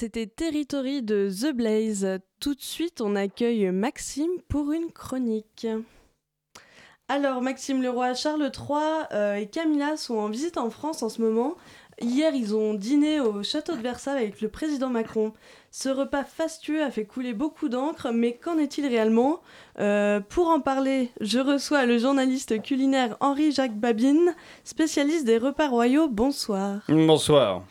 C'était Territory de The Blaze. Tout de suite, on accueille Maxime pour une chronique. Alors, Maxime Leroy, Charles III euh, et Camilla sont en visite en France en ce moment. Hier, ils ont dîné au château de Versailles avec le président Macron. Ce repas fastueux a fait couler beaucoup d'encre, mais qu'en est-il réellement? Euh, Pour en parler, je reçois le journaliste culinaire Henri-Jacques Babine, spécialiste des repas royaux. Bonsoir. Bonsoir.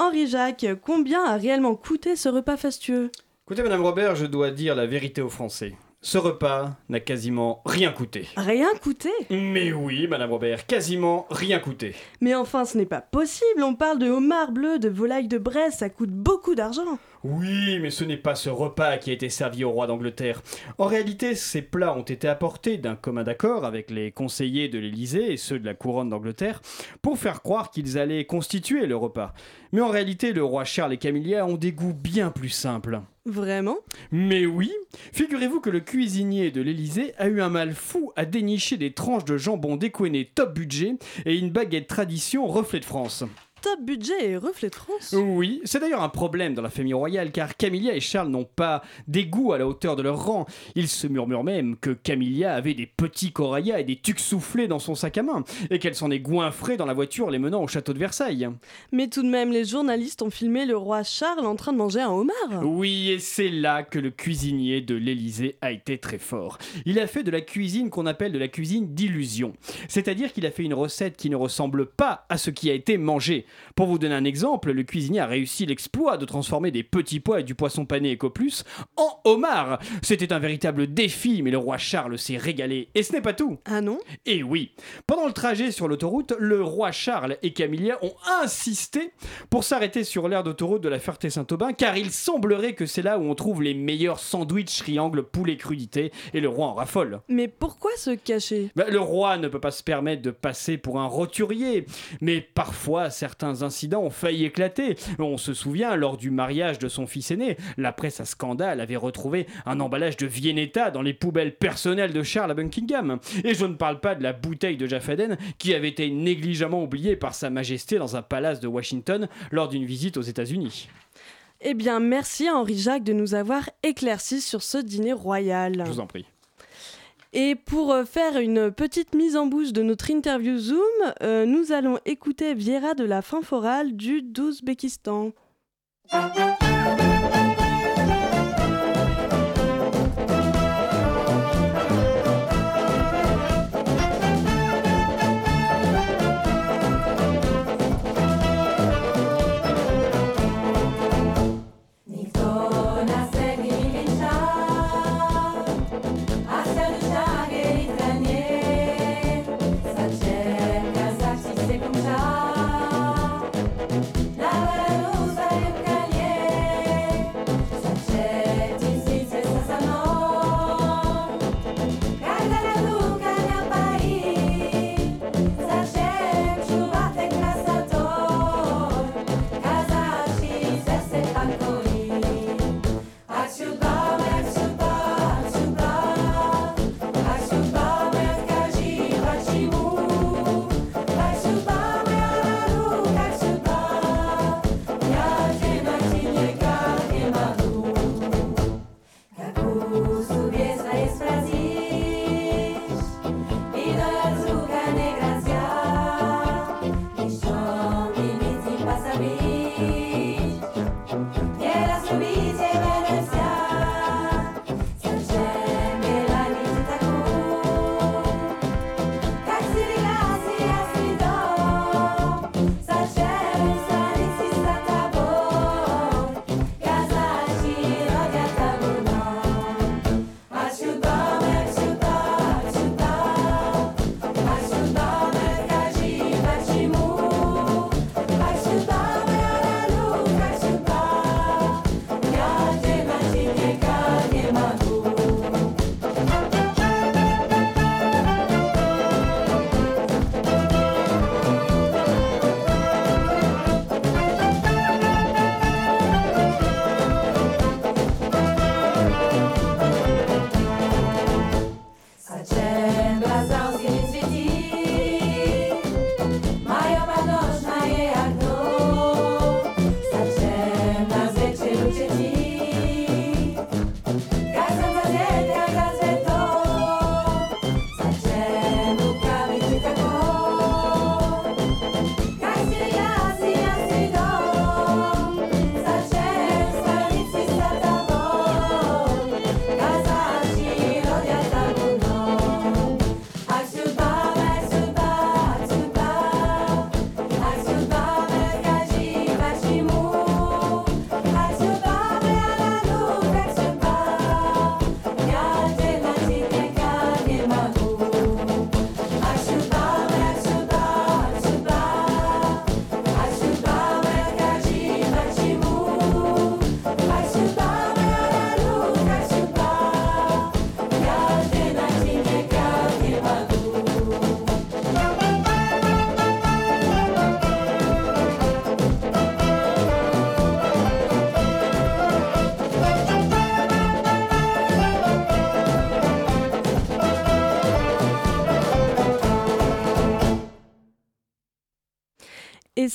Henri-Jacques, combien a réellement coûté ce repas fastueux? Écoutez, Madame Robert, je dois dire la vérité aux Français. Ce repas n'a quasiment rien coûté. Rien coûté? Mais oui, Madame Robert, quasiment rien coûté. Mais enfin, ce n'est pas possible, on parle de homard bleu, de volaille de Bresse, ça coûte beaucoup d'argent. Oui, mais ce n'est pas ce repas qui a été servi au roi d'Angleterre. En réalité, ces plats ont été apportés d'un commun accord avec les conseillers de l'Élysée et ceux de la couronne d'Angleterre pour faire croire qu'ils allaient constituer le repas. Mais en réalité, le roi Charles et Camilla ont des goûts bien plus simples. Vraiment? Mais oui, figurez-vous que le cuisinier de l'Élysée a eu un mal fou à dénicher des tranches de jambon décoiné top budget et une baguette tradition reflet de France. Top budget et reflet France. Oui, c'est d'ailleurs un problème dans la famille royale car Camilla et Charles n'ont pas des goûts à la hauteur de leur rang. Il se murmure même que Camilla avait des petits corayas et des tucs soufflés dans son sac à main et qu'elle s'en est goinfrée dans la voiture les menant au château de Versailles. Mais tout de même, les journalistes ont filmé le roi Charles en train de manger un homard. Oui, et c'est là que le cuisinier de l'Élysée a été très fort. Il a fait de la cuisine qu'on appelle de la cuisine d'illusion. C'est-à-dire qu'il a fait une recette qui ne ressemble pas à ce qui a été mangé. Pour vous donner un exemple, le cuisinier a réussi l'exploit de transformer des petits pois et du poisson pané Ecoplus en homard. C'était un véritable défi, mais le roi Charles s'est régalé. Et ce n'est pas tout. Ah non? Et oui, pendant le trajet sur l'autoroute, le roi Charles et Camilla ont insisté pour s'arrêter sur l'aire d'autoroute de la Ferté-Saint-Aubin, car il semblerait que c'est là où on trouve les meilleurs sandwichs triangles poulet crudité, et le roi en raffole. Mais pourquoi se cacher? Bah, le roi ne peut pas se permettre de passer pour un roturier, mais parfois certains incidents ont failli éclater. On se souvient, lors du mariage de son fils aîné, la presse à scandale avait retrouvé un emballage de Viennetta dans les poubelles personnelles de Charles à Buckingham. Et je ne parle pas de la bouteille de Jaffaden qui avait été négligemment oubliée par Sa Majesté dans un palace de Washington lors d'une visite aux États-Unis. Eh bien, merci à Henri Jacques de nous avoir éclaircis sur ce dîner royal. Je vous en prie. Et pour euh, faire une petite mise en bouche de notre interview Zoom, euh, nous allons écouter Viera de la Fanforale du d'Ouzbékistan.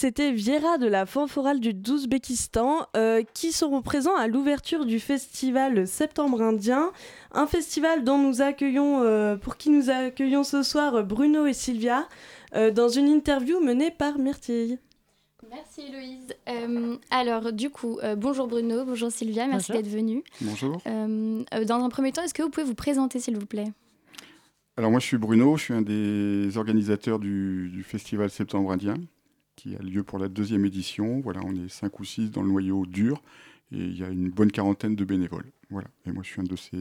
C'était Viera de la fanforale du d'Ouzbékistan euh, qui seront présents à l'ouverture du festival Septembre Indien, un festival dont nous accueillons, euh, pour qui nous accueillons ce soir Bruno et Sylvia euh, dans une interview menée par Myrtille. Merci Héloïse. Euh, alors du coup, euh, bonjour Bruno, bonjour Sylvia, merci d'être venus. Bonjour. Euh, dans un premier temps, est-ce que vous pouvez vous présenter s'il vous plaît? Alors moi je suis Bruno, je suis un des organisateurs du, du festival Septembre Indien qui a lieu pour la deuxième édition. Voilà, on est cinq ou six dans le noyau dur et il y a une bonne quarantaine de bénévoles. Voilà, et moi je suis un de ces,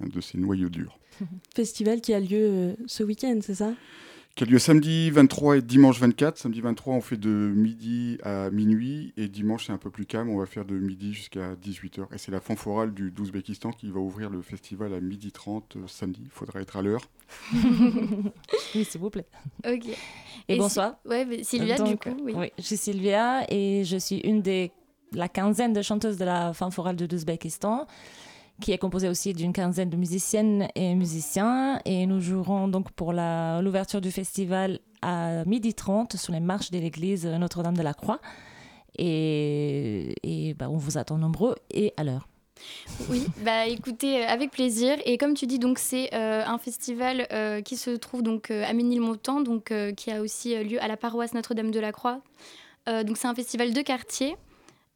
un de ces noyaux durs. Festival qui a lieu euh, ce week-end, c'est ça? Qui a lieu samedi 23 et dimanche 24. Samedi 23 on fait de midi à minuit et dimanche c'est un peu plus calme, on va faire de midi jusqu'à 18h. Et c'est la fanforale du d'Ouzbékistan qui va ouvrir le festival à midi 30 euh, samedi. Il faudra être à l'heure. Oui, s'il vous plaît. Ok. Et, Et bonsoir. Ouais, mais Sylvia du Donc, coup, oui. je suis Sylvia et je suis une des la quinzaine de chanteuses de la fanforale de l'Ouzbékistan, qui est composée aussi d'une quinzaine de musiciennes et musiciens. Et nous jouerons donc pour l'ouverture du festival à 12h30 sur les marches de l'église Notre-Dame de la Croix. Et, bah, on vous attend nombreux et à l'heure. Oui, bah écoutez, euh, avec plaisir. Et comme tu dis, donc c'est euh, un festival euh, qui se trouve donc à Ménilmontant, donc qui a aussi lieu à la paroisse Notre-Dame de la Croix. Donc c'est un festival de quartier.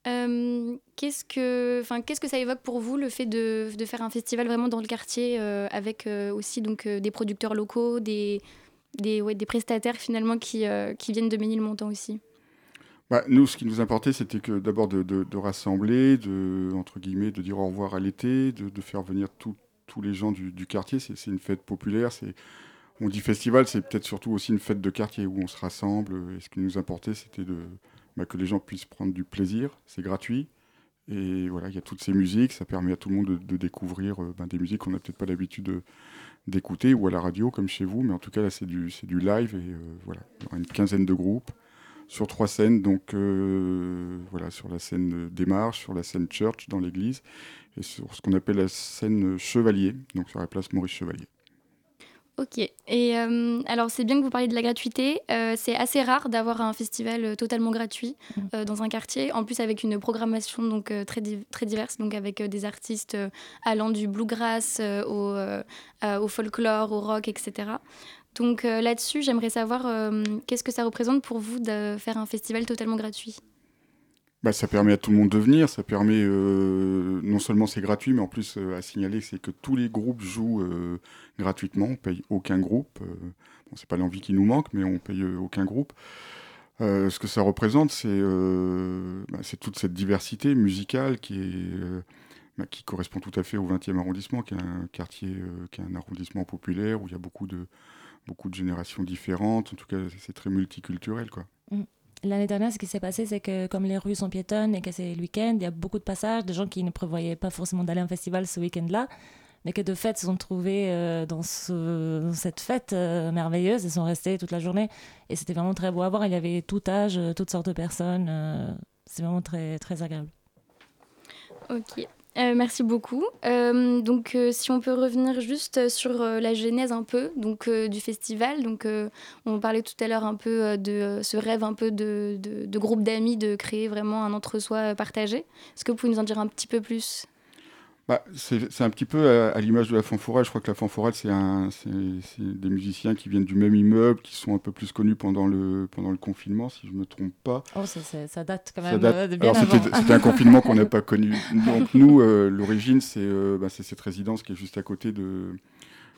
Euh, qu'est-ce que, qu'est-ce que ça évoque pour vous le fait de, faire un festival vraiment dans le quartier euh, avec euh, aussi donc des producteurs locaux, des des, ouais, des prestataires finalement qui, viennent de Ménilmontant aussi? Bah, nous, ce qui nous importait, c'était que d'abord de, rassembler, de, entre guillemets, de dire au revoir à l'été, de, faire venir tous les gens du, quartier. C'est une fête populaire. On dit festival, c'est peut-être surtout aussi une fête de quartier où on se rassemble. Et ce qui nous importait, c'était de, bah, que les gens puissent prendre du plaisir. C'est gratuit. Et voilà, il y a toutes ces musiques. Ça permet à tout le monde de, découvrir euh, ben, des musiques qu'on n'a peut-être pas l'habitude de- d'écouter ou à la radio comme chez vous. Mais en tout cas, là, c'est du, du live. Et euh, voilà, il y aura une quinzaine de groupes sur trois scènes, donc euh, voilà, sur la scène des marches, sur la scène church dans l'église, et sur ce qu'on appelle la scène chevalier, donc sur la place Maurice Chevalier. Ok. Et euh, alors, c'est bien que vous parliez de la gratuité. Euh, c'est assez rare d'avoir un festival euh, totalement gratuit euh, dans un quartier. En plus, avec une programmation donc très div- très diverse, donc avec des artistes allant du bluegrass au, au folklore, au rock, etc. Donc là-dessus, j'aimerais savoir qu'est-ce que ça représente pour vous de faire un festival totalement gratuit? Bah, ça permet à tout le monde de venir, ça permet, euh, non seulement c'est gratuit, mais en plus euh, à signaler, c'est que tous les groupes jouent euh, gratuitement, on paye aucun groupe. bon, c'est pas l'envie qui nous manque, mais on paye aucun groupe. Ce que ça représente, c'est bah, c'est toute cette diversité musicale qui, est, bah, qui correspond tout à fait au 20e arrondissement, qui est un quartier, qui est un arrondissement populaire où il y a beaucoup de, beaucoup de générations différentes. En tout cas, c'est très multiculturel. Quoi. L'année dernière, ce qui s'est passé, c'est que comme les rues sont piétonnes et que c'est le week-end, il y a beaucoup de passages, des gens qui ne prévoyaient pas forcément d'aller à un festival ce week-end-là, mais que de fait se sont trouvés euh, dans, ce- dans cette fête euh, merveilleuse et sont restés toute la journée. Et c'était vraiment très beau à voir. Il y avait tout âge, toutes sortes de personnes. euh, c'est vraiment très, très agréable. Ok, Euh, merci beaucoup. Euh, donc, euh, si on peut revenir juste sur la genèse un peu donc, du festival. Donc, on parlait tout à l'heure un peu de ce rêve un peu de, de, groupe d'amis de créer vraiment un entre-soi partagé. Est-ce que vous pouvez nous en dire un petit peu plus? Bah, c'est un petit peu à, à l'image de la fanforale. Je crois que la fanforale, c'est des musiciens qui viennent du même immeuble, qui sont un peu plus connus pendant le, pendant le confinement, si je ne me trompe pas. Oh, ça, ça- ça date quand même date- euh, de bien c'était un confinement qu'on n'a pas connu. Donc nous, euh, l'origine, c'est euh, bah, c'est cette résidence qui est juste à côté de,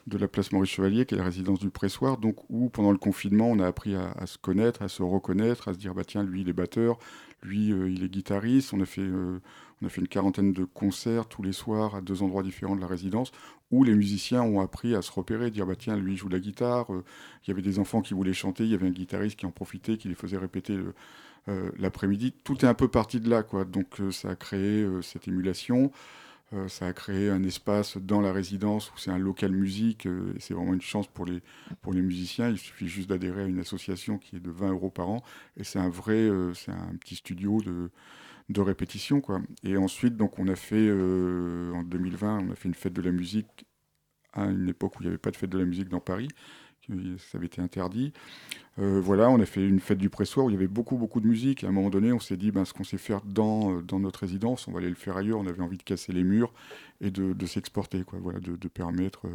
de la place Maurice Chevalier, qui est la résidence du pressoir, donc où pendant le confinement, on a appris à, à se connaître, à se reconnaître, à se dire bah tiens, lui il est batteur, lui euh, il est guitariste. On a fait euh, on a fait une quarantaine de concerts tous les soirs à deux endroits différents de la résidence, où les musiciens ont appris à se repérer, dire bah tiens, lui joue de la guitare. euh, Il y avait des enfants qui voulaient chanter, il y avait un guitariste qui en profitait, qui les faisait répéter euh, l'après-midi. Tout est un peu parti de là, quoi. Donc euh, ça a créé cette émulation. Ça a créé un espace dans la résidence où c'est un local musique. et c'est vraiment une chance pour les, pour les musiciens. Il suffit juste d'adhérer à une association qui est de 20 euros par an. Et c'est un vrai, c'est un petit studio de, de répétition, quoi. Et ensuite, donc, on a fait, euh, en 2020, on a fait une fête de la musique à une époque où il n'y avait pas de fête de la musique dans Paris, ça avait été interdit. Euh, voilà, on a fait une fête du pressoir où il y avait beaucoup, beaucoup de musique. Et à un moment donné, on s'est dit, ben, ce qu'on sait faire dans, euh, dans notre résidence, on va aller le faire ailleurs. On avait envie de casser les murs et de, de s'exporter, quoi. Voilà, de, de permettre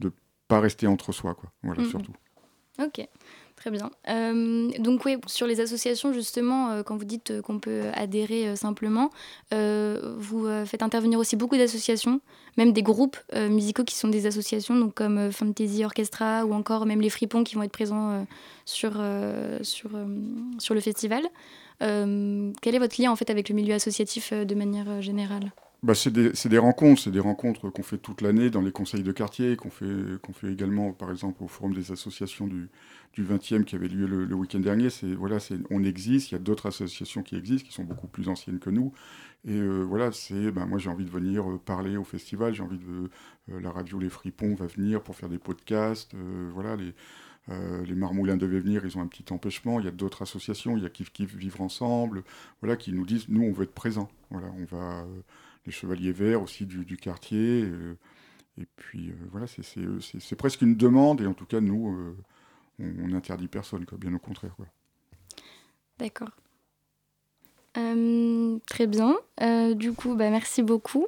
de pas rester entre soi, quoi. Voilà, Mhm. surtout. Ok, très bien. Euh, donc oui, sur les associations, justement, euh, quand vous dites euh, qu'on peut adhérer simplement, vous faites intervenir aussi beaucoup d'associations, même des groupes musicaux qui sont des associations, donc comme Fantasy Orchestra ou encore même les Fripons qui vont être présents sur, sur, sur le festival. Quel est votre lien en fait avec le milieu associatif de manière générale? Bah, c'est des, des rencontres, c'est des rencontres qu'on fait toute l'année dans les conseils de quartier, qu'on fait, qu'on fait également, par exemple, au forum des associations du, du 20e qui avait lieu le, week-end dernier. C'est, voilà, c'est, on existe, il y a d'autres associations qui existent, qui sont beaucoup plus anciennes que nous. Et euh, voilà, c'est, ben, moi j'ai envie de venir euh, parler au festival, j'ai envie de, euh, la radio Les Fripons va venir pour faire des podcasts, voilà, les, les Marmoulins devaient venir, ils ont un petit empêchement. Il y a d'autres associations, il y a Kif Kif Vivre Ensemble, voilà, qui nous disent, nous, on veut être présents. Voilà, on va, les Chevaliers Verts aussi du, du quartier. et puis, voilà, c'est- presque une demande. Et en tout cas, nous, on n'interdit personne, quoi, bien au contraire. Quoi. D'accord. Euh, très bien. Euh, du coup, bah, merci beaucoup.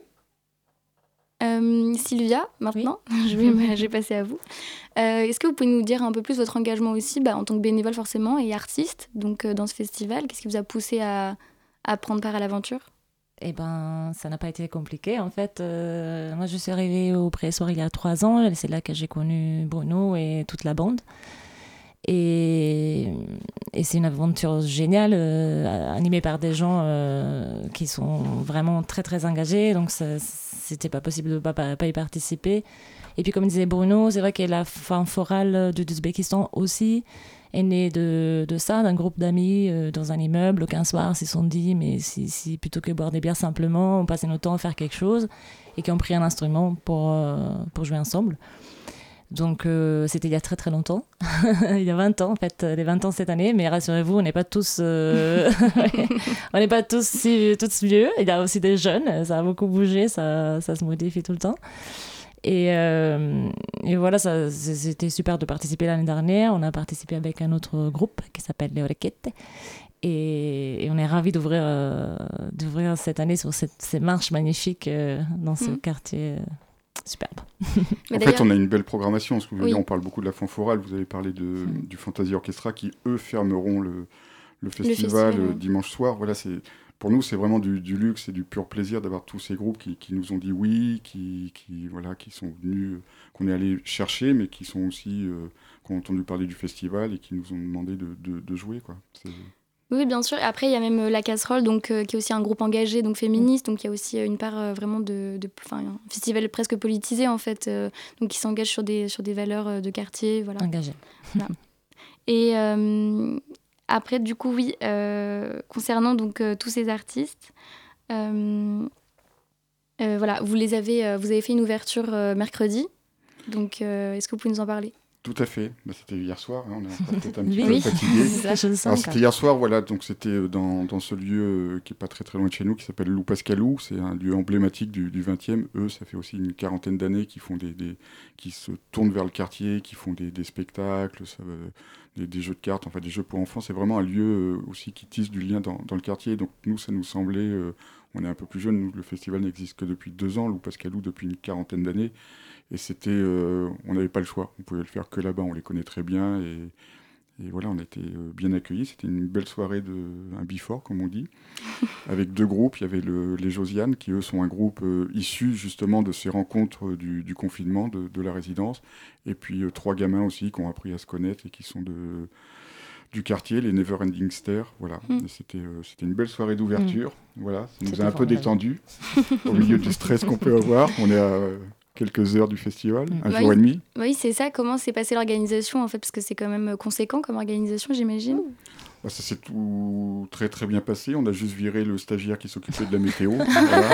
Euh, Sylvia, maintenant, je, vais, je vais passer à vous. Euh, Est-ce que vous pouvez nous dire un peu plus votre engagement aussi, bah, en tant que bénévole forcément et artiste, donc euh, dans ce festival? Qu'est-ce qui vous a poussé à, à prendre part à l'aventure? Eh ben, ça n'a pas été compliqué. En fait, euh, moi, je suis arrivée au Pressoir il y a trois ans. C'est là que j'ai connu Bruno et toute la bande. Et, c'est une aventure géniale, euh, animée par des gens euh, qui sont vraiment très, très engagés. Donc, c'était pas possible de ne pas, y participer. Et puis, comme disait Bruno, c'est vrai que la fin forale de l'Ouzbékistan aussi est née de, ça, d'un groupe d'amis euh, dans un immeuble. Qu'un soir, ils se sont dit, mais si, plutôt que boire des bières simplement, on passait notre temps à faire quelque chose, et qui ont pris un instrument euh, pour jouer ensemble. Donc euh, c'était il y a très très longtemps, il y a 20 ans en fait, les 20 ans cette année, mais rassurez-vous, on n'est pas tous, euh, on n'est pas tous, si, tous vieux, il y a aussi des jeunes, ça a beaucoup bougé, ça, ça se modifie tout le temps. Et, euh, et voilà, c'était super de participer l'année dernière. On a participé avec un autre groupe qui s'appelle Les Orequettes. Et, et on est ravis d'ouvrir, cette année sur cette, ces marches magnifiques dans ce Mhm. quartier superbe. Mais en fait, on a une belle programmation. Ce que je veux Oui. dire, on parle beaucoup de la fanforale. Vous avez parlé de, du Fantasy Orchestra qui, eux, fermeront le, le festival, festival, euh, dimanche soir. Voilà, c'est pour nous, c'est vraiment du, du luxe et du pur plaisir d'avoir tous ces groupes qui, qui nous ont dit oui, qui, qui, voilà, qui sont venus, euh, qu'on est allé chercher, mais qui sont aussi, euh, qui ont entendu parler du festival et qui nous ont demandé de, de, de jouer. Quoi. Oui, bien sûr. Après, il y a même euh, La Casserole, donc, euh, qui est aussi un groupe engagé, donc féministe. Donc, il y a aussi euh, une part euh, vraiment de, de, un festival presque politisé, en fait, euh, donc qui s'engage sur des, sur des valeurs de quartier. Voilà. Engagé. Voilà. Et après, du coup, oui, concernant donc tous ces artistes, voilà, vous les avez, vous avez fait une ouverture mercredi. Donc, est-ce que vous pouvez nous en parler? Tout à fait. Bah, c'était hier soir. hein, on est peut-être un petit Oui, peu fatigué. C'était hier soir, voilà. Donc c'était euh, dans, dans ce lieu euh, qui est pas très très loin de chez nous, qui s'appelle Lou Pascalou. C'est un lieu emblématique du, du 20e. Eux, ça fait aussi une quarantaine d'années qu'ils font des, des- qui se tournent vers le quartier, qui font des, des spectacles, ça, euh, des, des jeux de cartes, enfin des jeux pour enfants. C'est vraiment un lieu aussi qui tisse du lien dans, dans le quartier. Donc nous, ça nous semblait, euh, on est un peu plus jeune. Nous, le festival n'existe que depuis deux ans. Lou Pascalou depuis une quarantaine d'années. Et c'était, euh, on n'avait pas le choix. On pouvait le faire que là-bas. On les connaît très bien et, et voilà, on a été euh, bien accueillis. C'était une belle soirée de un bifort, comme on dit, avec deux groupes. Il y avait le- les Josiane, qui eux sont un groupe euh, issu justement de ces rencontres du, du confinement, de, de la résidence, et puis euh, trois gamins aussi qui ont appris à se connaître et qui sont de du quartier, les Never Ending Stairs, voilà. Mm. C'était euh, c'était une belle soirée d'ouverture, voilà. Ça nous a un peu formidable. détendu au milieu du stress qu'on peut avoir. On est à quelques heures du festival, un Bah jour oui. et demi. Oui, c'est ça. Comment s'est passée l'organisation, en fait? Parce que c'est quand même conséquent comme organisation, j'imagine. Bah, ça s'est tout très très bien passé. On a juste viré le stagiaire qui s'occupait de la météo. voilà.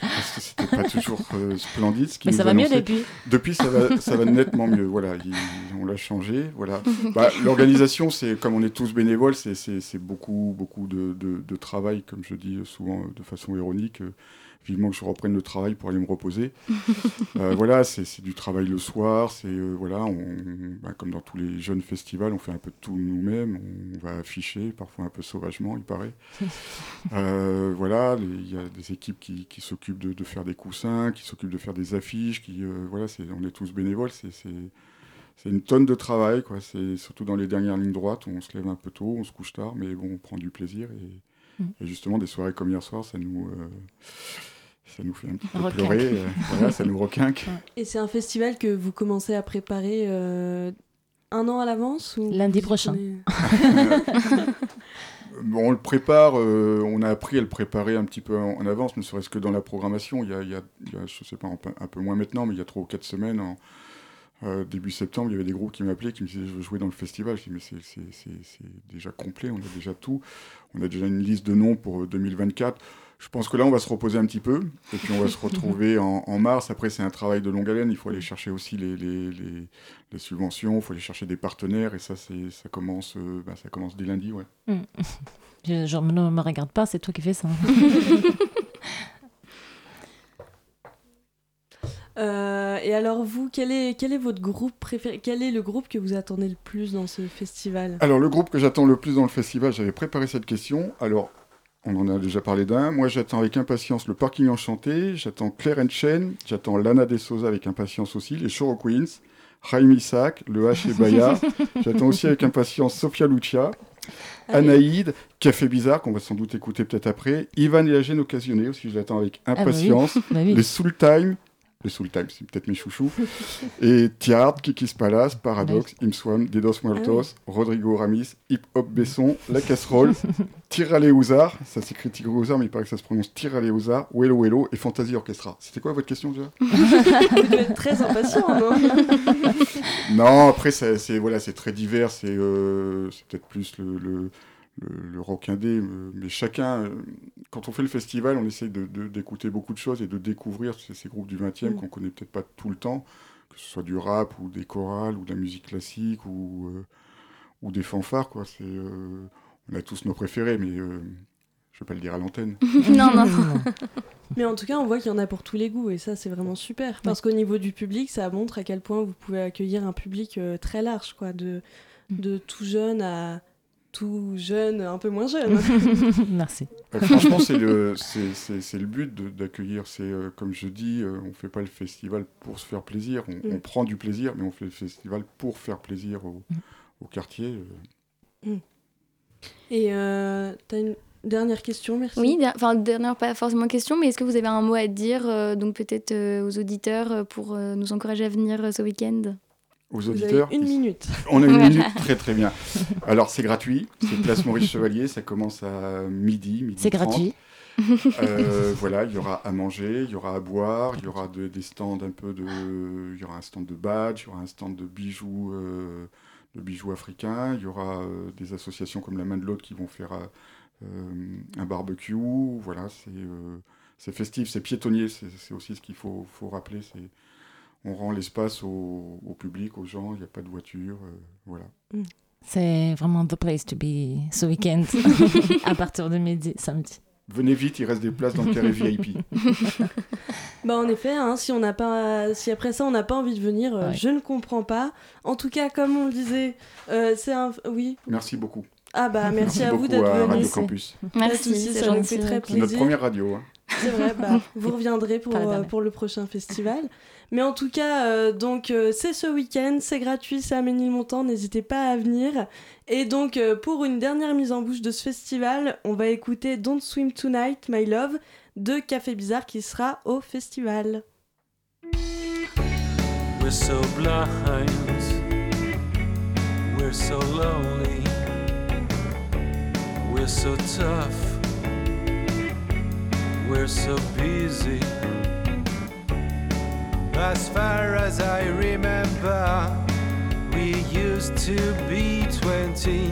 Parce que c'était pas toujours euh, splendide. Ce qui Mais ça va mieux depuis. Depuis, ça va, ça va nettement mieux. Voilà, il- on l'a changé. Voilà. Bah, L'organisation, c'est comme on est tous bénévoles, c'est- beaucoup beaucoup de, de- de travail, comme je dis souvent de façon ironique. euh, vivement que je reprenne le travail pour aller me reposer. Euh, voilà, c'est du travail le soir, c'est euh, voilà, on, bah, comme dans tous les jeunes festivals, on fait un peu de tout nous-mêmes, on va afficher, parfois un peu sauvagement, il paraît. Euh, voilà, il y a des équipes qui, qui s'occupent de, de faire des coussins, qui s'occupent de faire des affiches, qui voilà, on est tous bénévoles, c'est, c'est, c'est une tonne de travail, quoi. C'est surtout dans les dernières lignes droites, on se lève un peu tôt, on se couche tard, mais bon, on prend du plaisir et, Et justement des soirées comme hier soir, ça nous euh, ça nous fait un petit peu Requinque. pleurer, euh, voilà, ça nous requinque. Et c'est un festival que vous commencez à préparer euh, un an à l'avance ou Lundi prochain. Bon, on le prépare, euh, on a appris à le préparer un petit peu en, en avance, ne serait-ce que dans la programmation. Il y a, il y a- il y a, je sais pas, un peu, un peu moins maintenant, mais il y a trois ou quatre semaines, en, euh, début septembre, il y avait des groupes qui m'appelaient, qui me disaient je veux jouer dans le festival. Je dis mais c'est- déjà complet, on a déjà tout. On a déjà une liste de noms pour euh, 2024. Je pense que là, on va se reposer un petit peu, et puis on va se retrouver en, en mars. Après, c'est un travail de longue haleine. Il faut aller chercher aussi les, les, les- les subventions, il faut aller chercher des partenaires, et ça, ça commence, euh, bah, ça commence dès lundi, ouais. Mm. Je ne me regarde pas, c'est toi qui fais ça. Euh, et alors vous, quel est, quel est votre groupe préféré Quel est le groupe que vous attendez le plus dans ce festival? Alors, le groupe que j'attends le plus dans le festival, j'avais préparé cette question. Alors, on en a déjà parlé d'un. Moi, j'attends avec impatience le Parking Enchanté. J'attends Claire Chen. J'attends Lana De Souza avec impatience aussi. Les Shoro Queens. Jaime Isaac, le H et Baya. j'attends aussi avec impatience Sofia Lucia. Anaïd, Café Bizarre, qu'on va sans doute écouter peut-être après. Ivan et la gêne occasionnée aussi, je l'attends avec bah oui. impatience. Bah oui. Les Soul Time, les Soul Time, c'est peut-être mes chouchous. et Tiard, Kikis Palace, Paradox, Imswam, Dedos Muertos, Rodrigo Ramis, Hip Hop Besson, La Casserole, Tirale Ouzar, ça s'écrit Tigre Ouzar, mais il paraît que ça se prononce Tirale Ouzar, Wello Wello et Fantasy Orchestra. C'était quoi votre question déjà Vous devez être très impatient, non? Non, après, c'est voilà, c'est très divers, c'est euh, c'est peut-être plus le, le, le, le rock indé, euh, mais chacun, euh, quand on fait le festival, on essaie de- de- d'écouter beaucoup de choses et de découvrir ces, ces groupes du 20e Mm. qu'on connaît peut-être pas tout le temps, que ce soit du rap ou des chorales ou de la musique classique ou, euh, ou des fanfares, quoi. C'est, euh, on a tous nos préférés, mais euh, je vais pas le dire à l'antenne. non, non, non. Mais en tout cas, on voit qu'il y en a pour tous les goûts et ça, c'est vraiment super. Parce qu'au niveau du public, ça montre à quel point vous pouvez accueillir un public euh, très large, quoi, de, de tout jeune à tout jeune, un peu moins jeune. Merci. Euh, franchement, c'est le, c'est, c'est- c'est le but de- d'accueillir. C'est euh, comme je dis, euh, on fait pas le festival pour se faire plaisir. On, Mm. on prend du plaisir, mais on fait le festival pour faire plaisir au, Mm. au quartier. euh. Et euh, t'as une dernière question, merci. Oui, der- enfin dernière pas forcément question, mais est-ce que vous avez un mot à dire, euh, donc peut-être euh, aux auditeurs pour euh, nous encourager à venir euh, ce week-end? Aux Vous avez auditeurs, une minute. on a une minute, très très bien. Alors c'est gratuit, c'est Place Maurice Chevalier, ça commence à midi, midi C'est 30. gratuit. Euh, voilà, il y aura à manger, il y aura à boire, il y aura de- des stands un peu de, il y aura un stand de badge, il y aura un stand de bijoux, euh, de bijoux africains, il y aura euh, des associations comme la Main de l'Autre qui vont faire un barbecue. Voilà, c'est euh, c'est festif, c'est piétonnier, c'est c'est aussi ce qu'il faut, faut rappeler. C'est on rend l'espace au, au public, aux gens, il n'y a pas de voiture, euh, voilà. C'est vraiment the place to be ce week-end à partir de midi, samedi. Venez vite, il reste des places dans le carré VIP. Bah en effet, hein, si on n'a pas, si après ça on n'a pas envie de venir, euh, Ouais. je ne comprends pas. En tout cas, comme on le disait, euh, c'est un, oui. Merci beaucoup. Ah bah merci, à vous d'être à venu. Radio Campus. Merci, c'est ça nous fait très C'est notre plaisir. première radio. hein. C'est vrai, bah, vous reviendrez euh, pour le prochain festival. Mais en tout cas, euh, donc euh, c'est ce week-end, c'est gratuit, c'est à Ménilmontant, n'hésitez pas à venir. Et donc euh, pour une dernière mise en bouche de ce festival, on va écouter Don't Swim Tonight, My Love de Café Bizarre qui sera au festival. We're so blind, we're so lonely, we're so tough, we're so busy. As far as I remember, we used to be 20.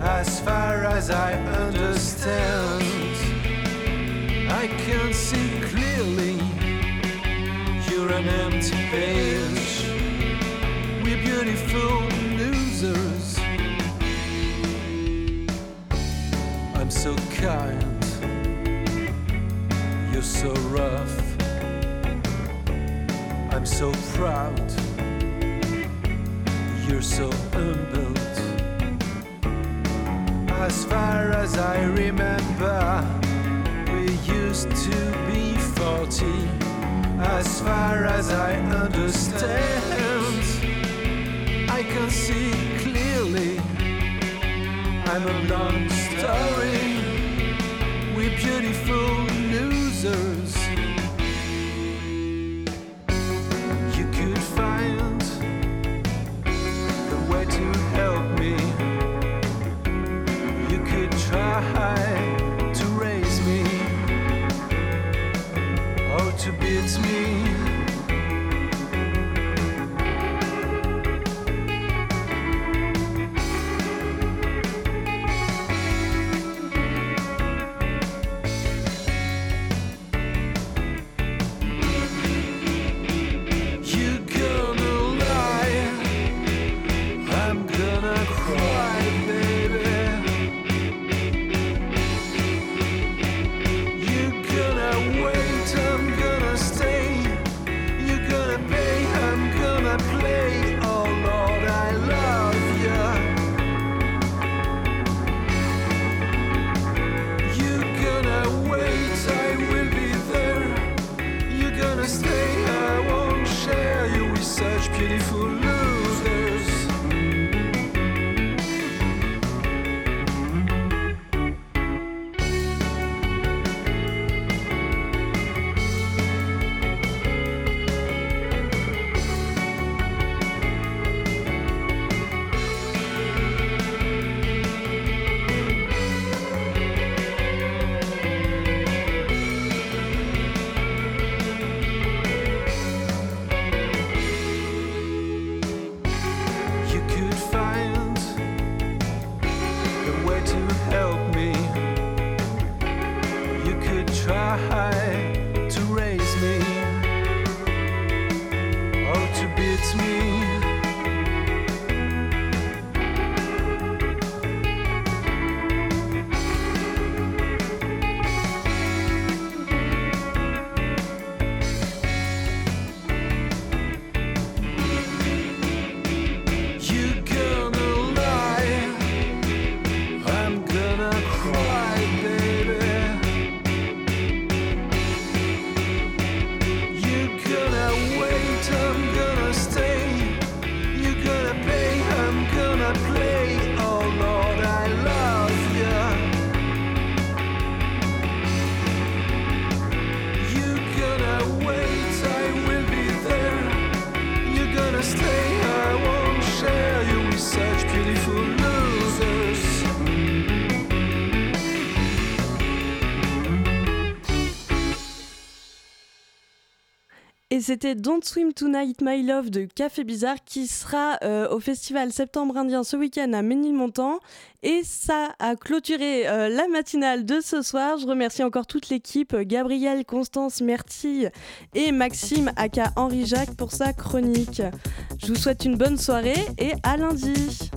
As far as I understand, I can see clearly. You're an empty page. We're beautiful losers. I'm so kind. You're so rough. I'm so proud. You're so unbuilt. As far as I remember, we used to be 40. As far as I understand, I can see clearly. I'm a long story. We're beautiful losers. C'était Don't Swim Tonight My Love de Café Bizarre qui sera euh, au festival Septembre Indien ce week-end à Ménilmontant. Et ça a clôturé euh, la matinale de ce soir. Je remercie encore toute l'équipe, Gabriel, Constance, Mertille et Maxime, aka Henri Jacques, pour sa chronique. Je vous souhaite une bonne soirée et à lundi.